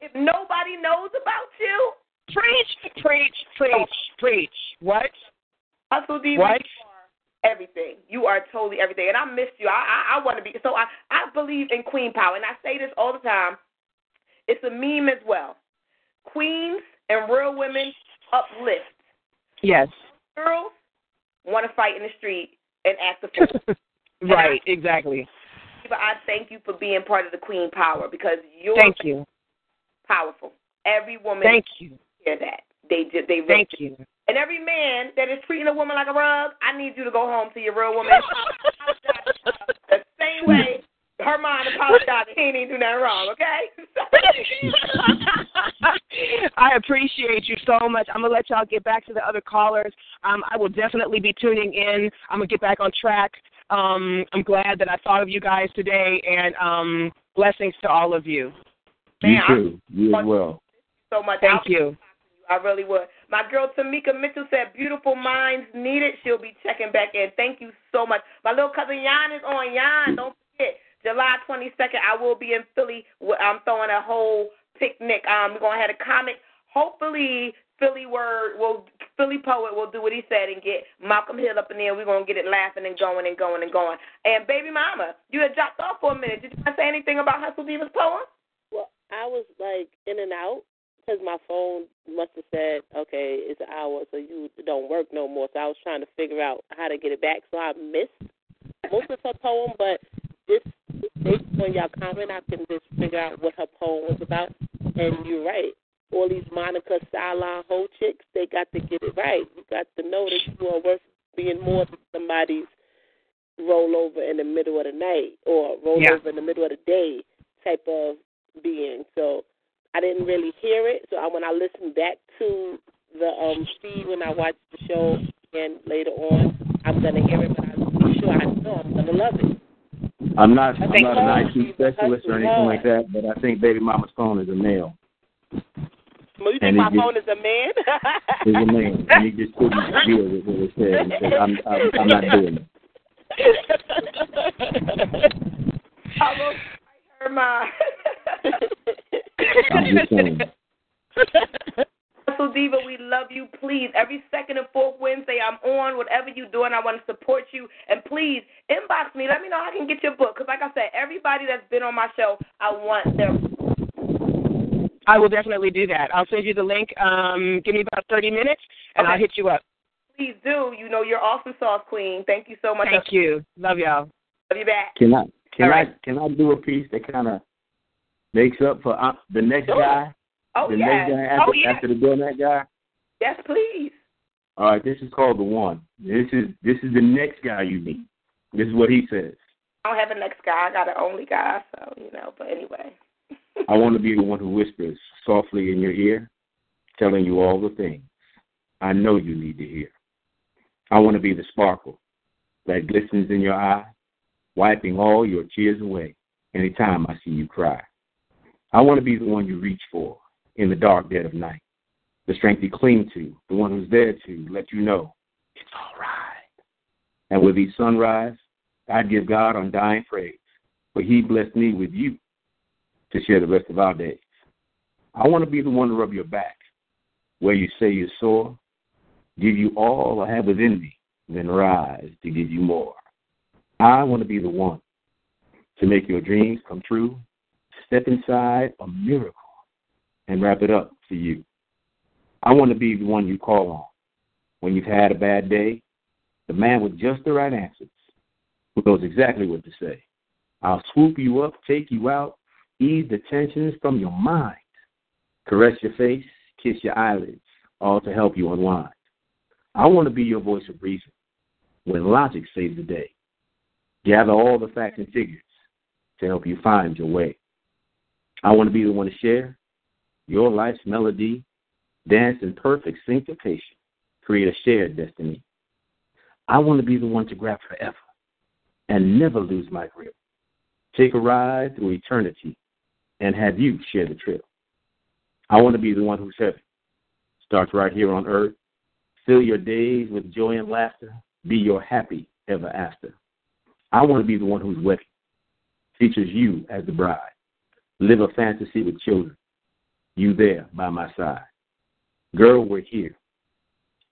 S2: If nobody knows about you,
S11: Preach. Preach. Preach. Preach. What?
S2: Hustle D,
S11: What?
S2: everything. You are totally everything, and I miss you. I I, I want to be so. I I believe in queen power, and I say this all the time. It's a meme as well. Queens and real women uplift.
S11: Yes.
S2: Girls want to fight in the street and act a fool.
S11: Right. Exactly.
S2: but I thank you for being part of the queen power because you're
S11: Thank you.
S2: powerful. Every woman
S11: Thank you.
S2: Hear that. They did. they
S11: Thank you.
S2: And every man that is treating a woman like a rug, I need you to go home to your real woman. the same way Hermond apologized. He ain't even do nothing wrong, okay?
S11: I appreciate you so much. I'm gonna let y'all get back to the other callers. Um, I will definitely be tuning in. I'm gonna get back on track. Um, I'm glad that I thought of you guys today, and um, blessings to all of you.
S4: You too. You as well.
S2: so much.
S11: Thank
S2: I'll-
S11: you.
S2: I really would. My girl Tamika Mitchell said, "Beautiful minds needed." She'll be checking back in. Thank you so much. My little cousin Jan is on. Jan, don't forget, July 22nd, I will be in Philly. I'm throwing a whole picnic. Um, we're gonna have a comic. Hopefully, Philly word will Philly poet will do what he said and get Malcolm Hill up in there. We're gonna get it laughing and going and going and going. And baby mama, you had dropped off for a minute. Did you want to say anything about Hustle Diva's poem?
S3: Well, I was like in and out because my phone must have said, okay, it's an hour, so you don't work no more. So I was trying to figure out how to get it back. So I missed most of her poem, but just based on your comment, I can just figure out what her poem was about. And you're right. All these Monica Salon hoe chicks, they got to get it right. You got to know that you are worth being more than somebody's rollover in the middle of the night or rollover
S11: Yeah.
S3: in the middle of the day type of being. So I didn't really hear it. So I, when I listened back to the um feed when I watched the show again later on, I'm gonna hear it. But I'm sure I know I'm gonna love it.
S4: I'm not I'm not an
S3: these
S4: IT specialist or anything like that, but I think baby mama's phone is a male.
S3: Well, you think
S4: And
S3: my
S4: it just-
S3: phone is a man?
S4: Is a man. And he just couldn't deal with what it said. He said, I'm I'm, I'm not doing it.
S2: Almost her mind.
S4: I'm just saying.
S2: Hustle Diva, we love you. Please, every second and fourth Wednesday, I'm on. Whatever you're doing, I want to support you. And please, inbox me. Let me know how I can get your book. Because, like I said, everybody that's been on my show, I want their.
S11: I will definitely do that. I'll send you the link. Um, give me about 30 minutes, and
S2: Okay.
S11: I'll hit you up.
S2: Please do. You know, you're awesome, Sauce Queen. Thank you so much.
S11: Thank you. Love y'all.
S2: Love you back.
S4: Can I can
S2: All
S4: I
S2: right.
S4: can I do a piece that kind of makes up for uh, the next
S2: Sure.
S4: guy?
S2: Oh,
S4: the
S2: yes.
S4: next guy after,
S2: Oh, yes.
S4: after the donut guy.
S2: Yes, please.
S4: All right, this is called the one. This is this is the next guy you meet. This is what he says.
S2: I don't have a next guy. I got an only guy, so, you know, but anyway.
S4: I want to be the one who whispers softly in your ear, telling you all the things I know you need to hear. I want to be the sparkle that glistens in your eye, wiping all your tears away anytime I see you cry. I want to be the one you reach for in the dark dead of night, the strength you cling to, the one who's there to let you know it's all right. And with each sunrise, I'd give God undying praise, for He blessed me with you to share the rest of our days. I want to be the one to rub your back where you say you're sore, give you all I have within me, then rise to give you more. I want to be the one to make your dreams come true, step inside a miracle, and wrap it up for you. I want to be the one you call on when you've had a bad day, the man with just the right answers, who knows exactly what to say. I'll swoop you up, take you out, ease the tensions from your mind, caress your face, kiss your eyelids, all to help you unwind. I want to be your voice of reason when logic saves the day. Gather all the facts and figures to help you find your way. I want to be the one to share your life's melody, dance in perfect syncopation, create a shared destiny. I want to be the one to grab forever and never lose my grip. Take a ride through eternity and have you share the trip. I want to be the one who's heaven. Starts right here on earth. Fill your days with joy and laughter. Be your happy ever after. I want to be the one who's wedding. Features you as the bride. Live a fantasy with children. You there by my side. Girl, we're here.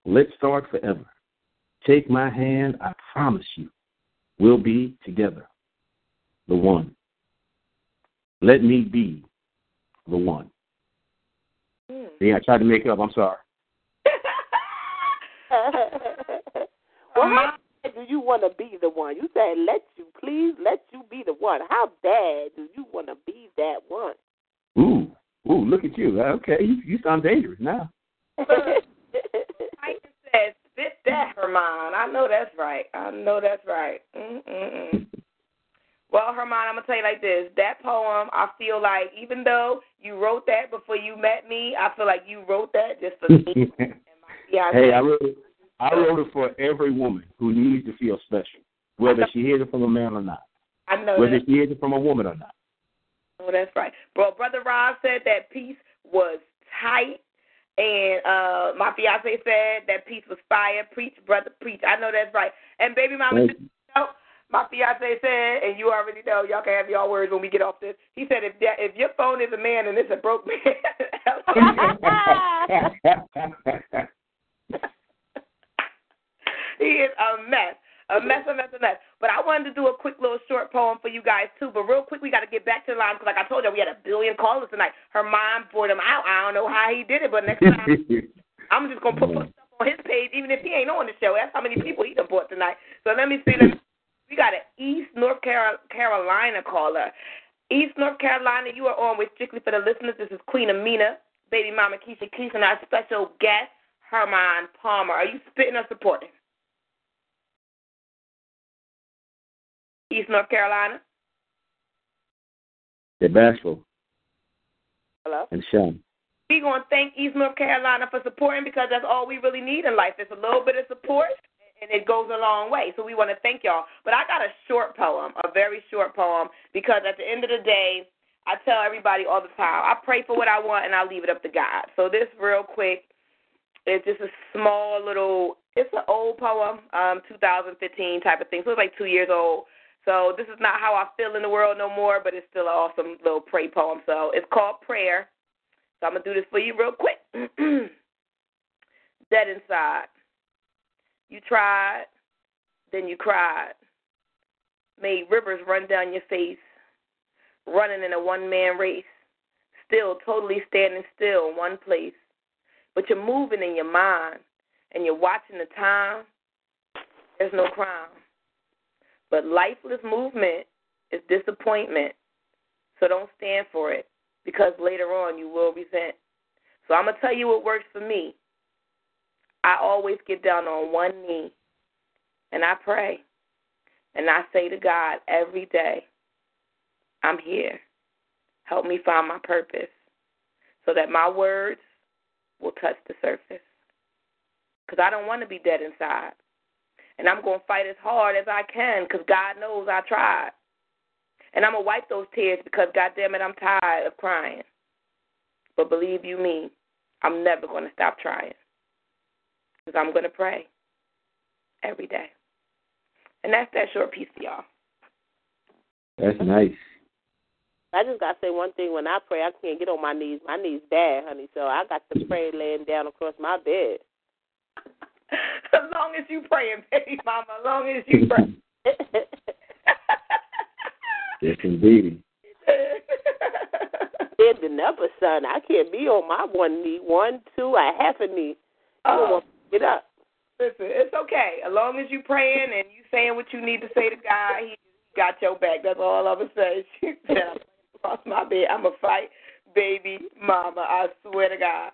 S4: Let's start forever. Take my hand, I promise you, we'll be together. The one. Let me be the one.
S2: Hmm.
S4: Yeah, I tried to make it up. I'm sorry.
S3: well, how bad do you want to be the one? You said, let you, please, let you be the one. How bad do you want to be that one?
S4: Ooh, ooh, look at you. Okay, you, you sound dangerous now.
S2: Mike said, spit that, Hermond. I know that's right. I know that's right. Mm-mm-mm. Well, Hermond, I'm gonna tell you like this. That poem, I feel like even though you wrote that before you met me, I feel like you wrote that just for me and my.
S4: Hey, I wrote it. I wrote it for every woman who needs to feel special, whether she hears it from a man or not,
S2: I know
S4: whether
S2: that.
S4: she hears it from a woman or not.
S2: Oh, that's right. Bro, brother Rob said that piece was tight, and uh my fiance said that piece was fire. Preach, brother, preach. I know that's right. And baby mama, just, you know, my fiance said, and you already know, y'all can have y'all words when we get off this. He said, if that, if your phone is a man and it's a broke man, he is a mess. A mm-hmm. mess, a mess, a mess. But I wanted to do a quick little short poem for you guys too. But real quick, we got to get back to the line because, like I told you, we had a billion callers tonight. Hermond brought him out. I don't know how he did it, but next time I'm just gonna put, mm. put stuff on his page, even if he ain't on the show. That's how many people he done brought tonight. So let me see. Let me, we got an East North Carolina caller. East North Carolina, you are on with strictly for the listeners. This is Queen Amina, baby mama Keisha Keisha, and our special guest Hermond Palmer. Are you spitting or supporting? East North Carolina.
S4: They're bashful
S2: Hello.
S4: and shy.
S2: We're going to thank East North Carolina for supporting because that's all we really need in life. It's a little bit of support, and it goes a long way. So we want to thank y'all. But I got a short poem, a very short poem, because at the end of the day, I tell everybody all the time, I pray for what I want and I leave it up to God. So this real quick is just a small little It's an old poem, um, 2015 type of thing. So it's like two years old. So this is not how I feel in the world no more, but it's still an awesome little pray poem. So it's called Prayer. So I'm gonna do this for you real quick. Dead inside. You tried, then you cried. Made rivers run down your face, running in a one man race. Still totally standing still in one place. But you're moving in your mind and you're watching the time. There's no crime. But lifeless movement is disappointment. So don't stand for it because later on you will resent. So I'm going to tell you what works for me. I always get down on one knee and I pray. And I say to God every day, I'm here. Help me find my purpose so that my words will touch the surface. Because I don't want to be dead inside. And I'm going to fight as hard as I can because God knows I tried. And I'm going to wipe those tears because, God damn it, I'm tired of crying. But believe you me, I'm never going to stop trying because I'm going to pray every day. And that's that short piece for y'all.
S4: That's nice.
S3: I just gotta say one thing. When I pray, I can't get on my knees. My knees bad, honey. So I got to pray laying down across my bed.
S2: as long as you praying, baby mama. As long as you pray.
S4: yes, indeed.
S3: Then the number, son. I can't be on my one knee, one, two, a half a knee. I don't
S2: Oh.
S3: want to get up.
S2: Listen, it's okay. As long as you praying and you saying what you need to say to God, He got your back. That's all I'm gonna say. She said, "I'm across my bed. I'm gonna fight, baby mama. I swear to God."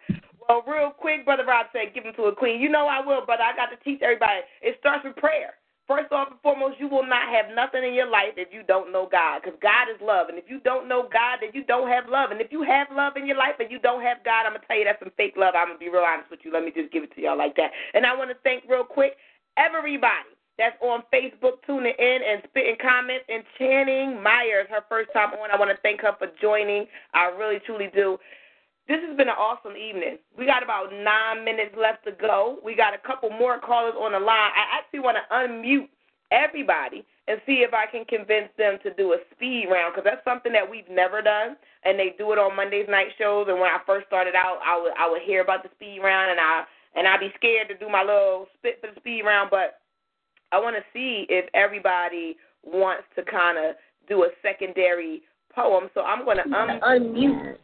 S2: Well, real quick, brother Rob said, "Give him to a queen." You know I will, but I got to teach everybody. It starts with prayer. First off and foremost, you will not have nothing in your life if you don't know God, because God is love. And if you don't know God, then you don't have love. And if you have love in your life and you don't have God, I'm gonna tell you that's some fake love. I'm gonna be real honest with you. Let me just give it to y'all like that. And I want to thank real quick everybody that's on Facebook tuning in and spitting comments. And Channing Myers, her first time on. I want to thank her for joining. I really truly do. This has been an awesome evening. We got about nine minutes left to go. We got a couple more callers on the line. I actually want to unmute everybody and see if I can convince them to do a speed round because that's something that we've never done, and they do it on Mondays night shows. And when I first started out, I would I would hear about the speed round, and I and I'd be scared to do my little spit for the speed round, but I want to see if everybody wants to kind of do a secondary poem. So I'm going to un- unmute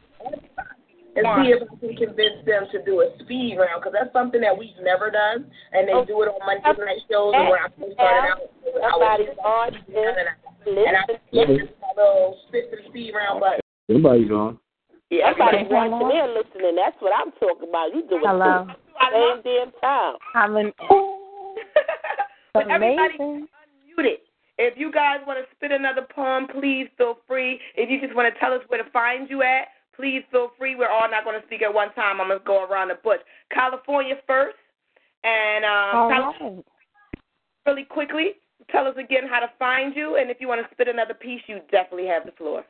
S2: and see if I can convince them to do a speed round because that's something that we've never done, and they oh, do it on Monday night shows. And when I first started out, I was
S3: on
S2: and I and I my little spit for the speed round button.
S4: Somebody's on.
S3: Yeah, everybody's
S7: Okay.
S3: watching and listening. That's what I'm talking about. You do it
S7: Hello.
S3: too. Same damn time.
S7: I'm in.
S2: But everybody unmuted. If you guys want to spit another poem, please feel free. If you just want to tell us where to find you at, please feel free. We're all not going to speak at one time. I'm going to go around the bush. California first. And um,
S7: All
S2: California,
S7: right.
S2: really quickly, tell us again how to find you. And if you want to spit another piece, you definitely have the floor.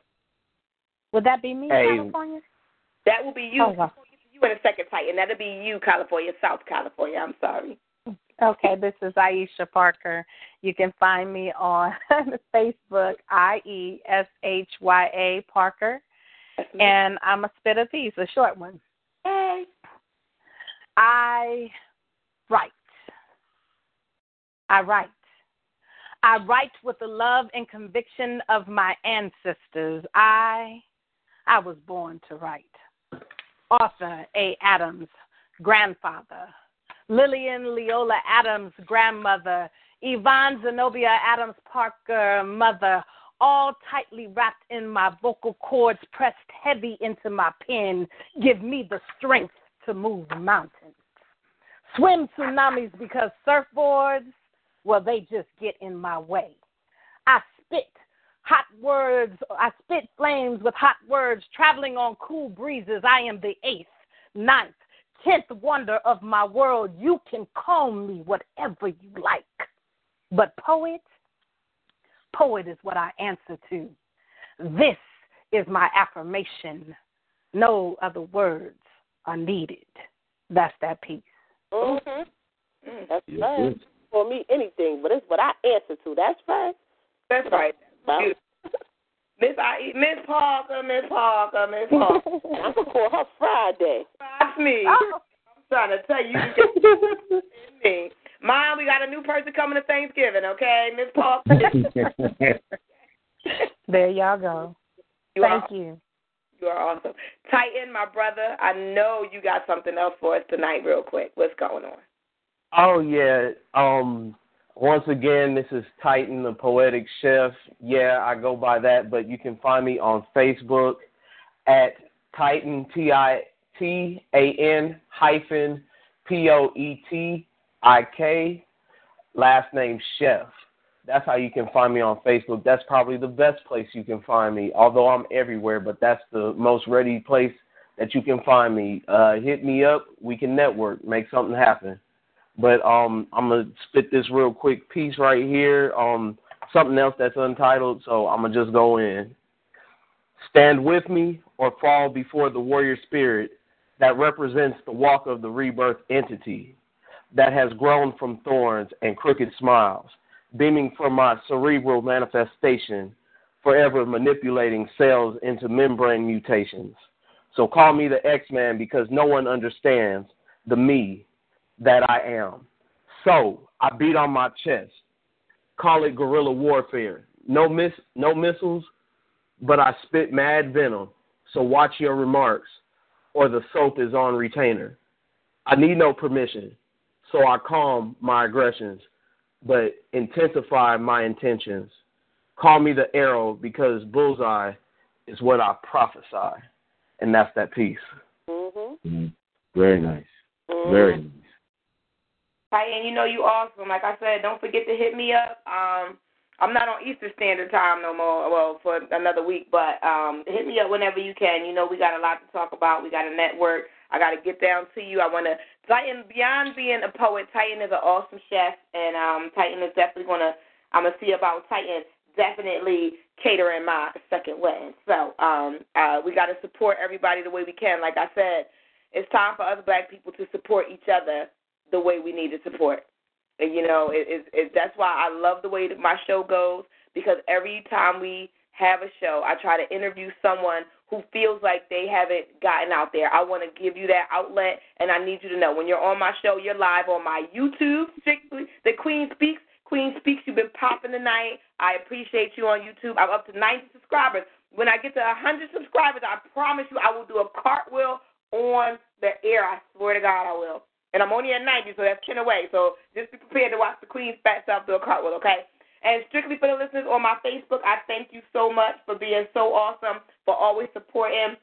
S7: Would that be me,
S5: Hey.
S7: California?
S2: That will be you.
S7: Oh, wow.
S2: You in a second tight, and that'll be you, California, South California. I'm sorry.
S7: Okay, this is Ieshya Parker. You can find me on Facebook, I E S H Y A Parker,
S2: That's me. Mm-hmm.
S7: and I'm a spit a piece, a short one.
S2: Hey.
S7: I write. I write. I write with the love and conviction of my ancestors. I I was born to write. Arthur A. Adams, grandfather. Lillian Leola Adams, grandmother. Yvonne Zenobia Adams Parker, mother. All tightly wrapped in my vocal cords, pressed heavy into my pen. Give me the strength to move mountains. Swim tsunamis because surfboards, well, they just get in my way. I spit hot words, I spit flames with hot words, traveling on cool breezes. I am the eighth, ninth, tenth wonder of my world. You can call me whatever you like. But poet, poet is what I answer to. This is my affirmation. No other words are needed. That's that piece.
S3: Mm-hmm.
S2: Mm.
S3: That's right. For me, anything, but it's what I answer to. That's right.
S2: That's right.
S3: Well,
S2: Miss I Miss Parker, Miss Parker, Miss Parker.
S3: I'm gonna call her Friday.
S2: That's me. I'm trying to tell you, you me. Mom, we got a new person coming to Thanksgiving, okay? Miss Paul.
S7: There y'all go.
S2: You
S7: Thank
S2: are,
S7: you.
S2: You are awesome. Titan, my brother, I know you got something else for us tonight, real quick. What's going on?
S5: Oh yeah. Um once again, this is Titan the Poetic Chef. Yeah, I go by that, but you can find me on Facebook at Titan T I T A N hyphen P O E T I K last name Chef. That's how you can find me on Facebook. That's probably the best place you can find me. Although I'm everywhere, but that's the most ready place that you can find me. Uh, hit me up. We can network, make something happen. But um, I'm gonna spit this real quick piece right here. Something else that's untitled, so I'm gonna just go in. Stand with me or fall before the warrior spirit that represents the walk of the rebirth entity that has grown from thorns and crooked smiles, beaming from my cerebral manifestation, forever manipulating cells into membrane mutations. So call me the X Man because no one understands the me that I am. So I beat on my chest. Call it guerrilla warfare. No miss, no missiles, but I spit mad venom. So watch your remarks, or the soap is on retainer. I need no permission, so I calm my aggressions, but intensify my intentions. Call me the arrow because bullseye is what I prophesy, and that's that piece.
S3: Mhm.
S4: Mhm. Very nice. Very nice.
S2: Titan, you know you awesome. Like I said, don't forget to hit me up. Um, I'm not on Eastern Standard Time no more. Well, for another week, but um, hit me up whenever you can. You know we got a lot to talk about. We got a network. I got to get down to you. I want to Titan beyond being a poet. Titan is an awesome chef, and um, Titan is definitely gonna. I'm gonna see about Titan definitely catering my second wedding. So um, uh, we got to support everybody the way we can. Like I said, it's time for us black people to support each other the way we need to support. And, you know, it, it, it, that's why I love the way that my show goes because every time we have a show, I try to interview someone who feels like they haven't gotten out there. I want to give you that outlet, and I need you to know when you're on my show, you're live on my YouTube, strictly the Queen Speaks. Queen Speaks, you've been popping tonight. I appreciate you on YouTube. I'm up to 90 subscribers. When I get to 100 subscribers, I promise you I will do a cartwheel on the air. I swear to God I will. And I'm only at 90, so that's 10 away. So just be prepared to watch the Queen's fat self do a cartwheel, okay? And strictly for the listeners on my Facebook, I thank you so much for being so awesome, for always supporting,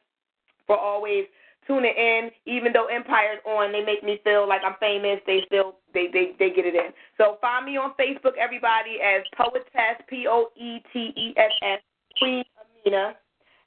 S2: for always tuning in. Even though Empire's on, they make me feel like I'm famous. They still they they they get it in. So find me on Facebook, everybody, as Poetess P O E T E S S Queen Amina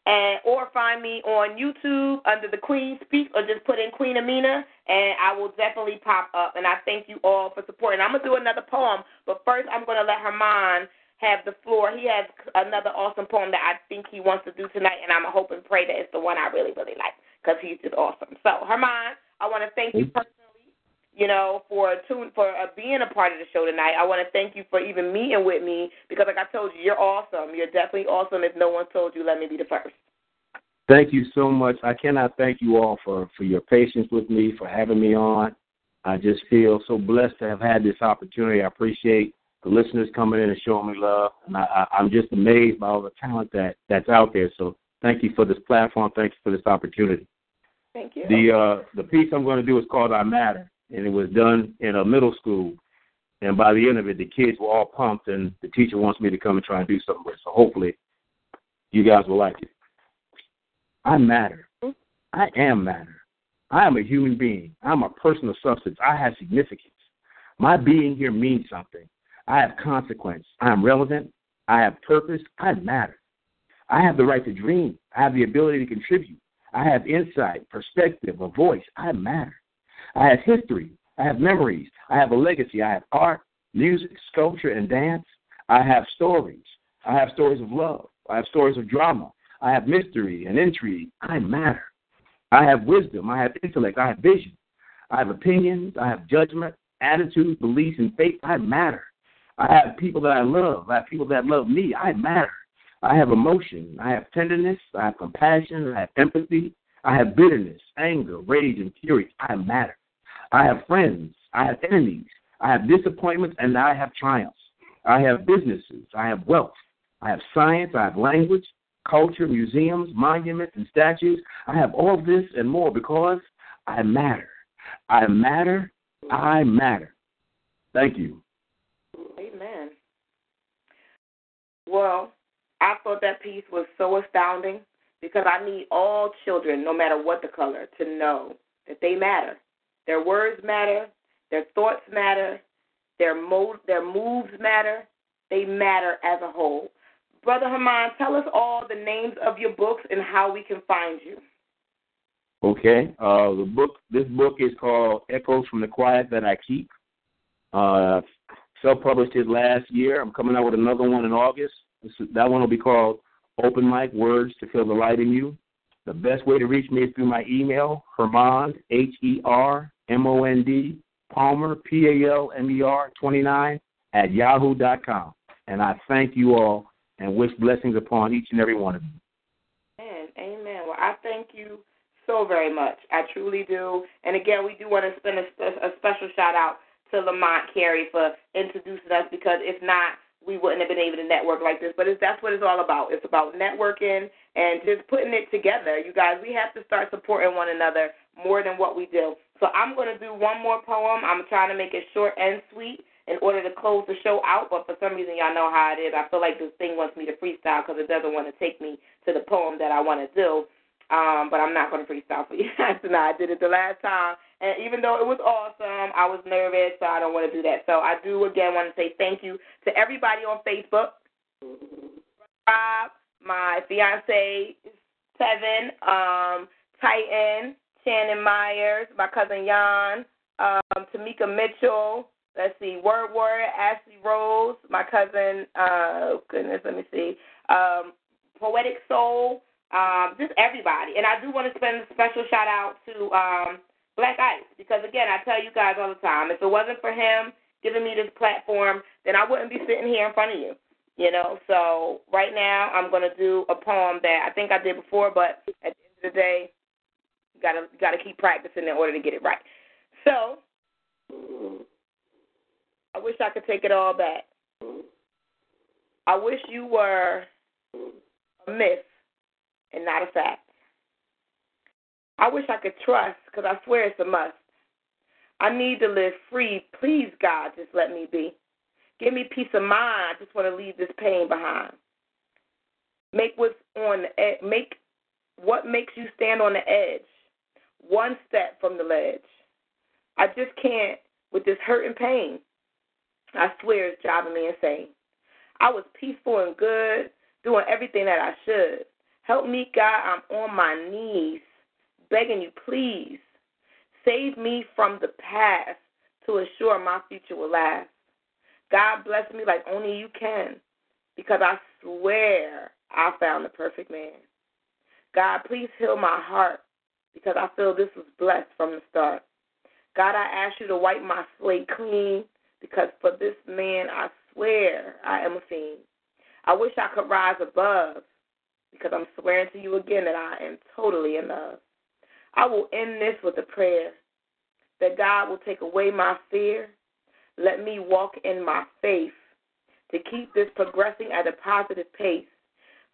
S2: and or find me on YouTube under the Queen Speaks, or just put in Queen Amina, and I will definitely pop up. And I thank you all for supporting. I'm gonna do another poem, but first I'm gonna let Hermond have the floor. He has another awesome poem that I think he wants to do tonight, and I'm hope and pray that it's the one I really really like because he's just awesome. So Hermond, I want to thank you personally you know, for tune for uh, being a part of the show tonight. I want to thank you for even meeting with me because, like I told you, you're awesome. You're definitely awesome. If no one told you, let me be the first.
S4: Thank you so much. I cannot thank you all for, for your patience with me, for having me on. I just feel so blessed to have had this opportunity. I appreciate the listeners coming in and showing me love. And I, I, I'm just amazed by all the talent that, that's out there. So thank you for this platform. Thank you for this opportunity.
S2: Thank you.
S4: The uh, the piece I'm going to do is called I Matter, and it was done in a middle school. And by the end of it, the kids were all pumped, and the teacher wants me to come and try and do something with it. So hopefully, you guys will like it. I matter. I am matter. I am a human being. I'm a person of substance. I have significance. My being here means something. I have consequence. I am relevant. I have purpose. I matter. I have the right to dream. I have the ability to contribute. I have insight, perspective, a voice. I matter. I have history. I have memories. I have a legacy. I have art, music, sculpture, and dance. I have stories. I have stories of love. I have stories of drama. I have mystery and intrigue. I matter. I have wisdom. I have intellect. I have vision. I have opinions. I have judgment. attitudes, beliefs, and faith. I matter. I have people that I love. I have people that love me. I matter. I have emotion. I have tenderness. I have compassion. I have empathy. I have bitterness, anger, rage, and fury. I matter. I have friends. I have enemies. I have disappointments, and I have triumphs. I have businesses. I have wealth. I have science. I have language, culture, museums, monuments, and statues. I have all this and more because I matter. I matter. I matter. Thank you.
S2: Amen. Well, I thought that piece was so astounding because I need all children, no matter what the color, to know that they matter. Their words matter, their thoughts matter, their mo- their moves matter. They matter as a whole. Brother Hermond, tell us all the names of your books and how we can find you.
S4: Okay. Uh, the book. This book is called Echoes from the Quiet That I Keep. Uh, self-published it last year. I'm coming out with another one in August. That one will be called Open Mic Words to Feel the Light in You. The best way to reach me is through my email, Hermond, H E R M O N D, Palmer, P A L M E R 29 at yahoo.com. And I thank you all and wish blessings upon each and every one of you.
S2: Amen. Amen. Well, I thank you so very much. I truly do. And again, we do want to spend a, a special shout out to Lamont Carey for introducing us because if not, we wouldn't have been able to network like this. But that's what it's all about. It's about networking and just putting it together. You guys, we have to start supporting one another more than what we do. So I'm going to do one more poem. I'm trying to make it short and sweet in order to close the show out. But for some reason, y'all know how it is. I feel like this thing wants me to freestyle because it doesn't want to take me to the poem that I want to do. Um, but I'm not going to freestyle for you guys tonight. I did it the last time, and even though it was awesome, I was nervous, so I don't want to do that. So I do again want to say thank you to everybody on Facebook. Rob, my fiance Seven, um, Titan, Shannon Myers, my cousin Jan, um, Tamika Mitchell. Let's see, Word Warrior, Ashley Rose, my cousin. Uh, goodness, let me see. Um, Poetic Soul um, just everybody. And I do want to spend a special shout out to um, Black Ice because again, I tell you guys all the time, if it wasn't for him giving me this platform, then I wouldn't be sitting here in front of you. You know, so right now I'm gonna do a poem that I think I did before, but at the end of the day, gotta gotta keep practicing in order to get it right. So I wish I could take it all back. I wish you were a myth and not a fact. I wish I could trust because I swear it's a must. I need to live free. Please, God, just let me be. Give me peace of mind. I just want to leave this pain behind. Make what's on the ed- make what makes you stand on the edge, one step from the ledge. I just can't with this hurt and pain. I swear it's driving me insane. I was peaceful and good, doing everything that I should. Help me, God. I'm on my knees, begging you, please. Save me from the past to assure my future will last. God bless me like only you can, because I swear I found the perfect man. God, please heal my heart, because I feel this was blessed from the start. God, I ask you to wipe my slate clean, because for this man, I swear I am a fiend. I wish I could rise above because I'm swearing to you again that I am totally in love. I will end this with a prayer that God will take away my fear. Let me walk in my faith to keep this progressing at a positive pace,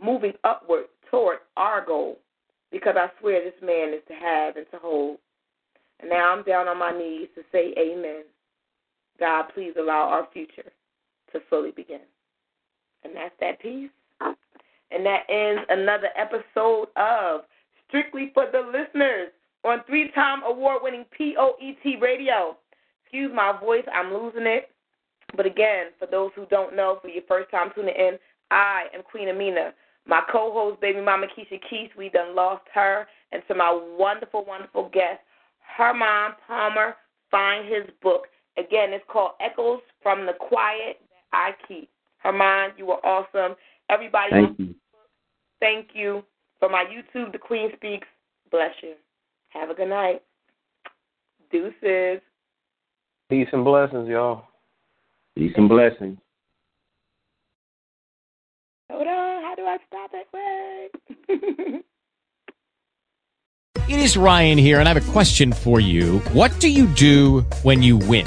S2: moving upward toward our goal, because I swear this man is to have and to hold. And now I'm down on my knees to say amen. God, please allow our future to fully begin. And that's that piece. And that ends another episode of Strictly for the Listeners on three time award winning POET Radio. Excuse my voice, I'm losing it. But again, for those who don't know, for your first time tuning in, I am Queen Amina. My co host, baby mama Keisha Keith, we done lost her. And to my wonderful, wonderful guest, Hermond Palmer, find his book. Again, it's called Echoes from the Quiet That I Keep. Hermond, you were awesome. Everybody,
S4: Thank you.
S2: Thank you. For my YouTube, The Queen Speaks, bless you. Have a good night. Deuces.
S5: Peace and blessings, y'all.
S4: Peace and blessings.
S2: Hold on. How do I stop it?
S12: It is Ryan here, and I have a question for you. What do you do when you win?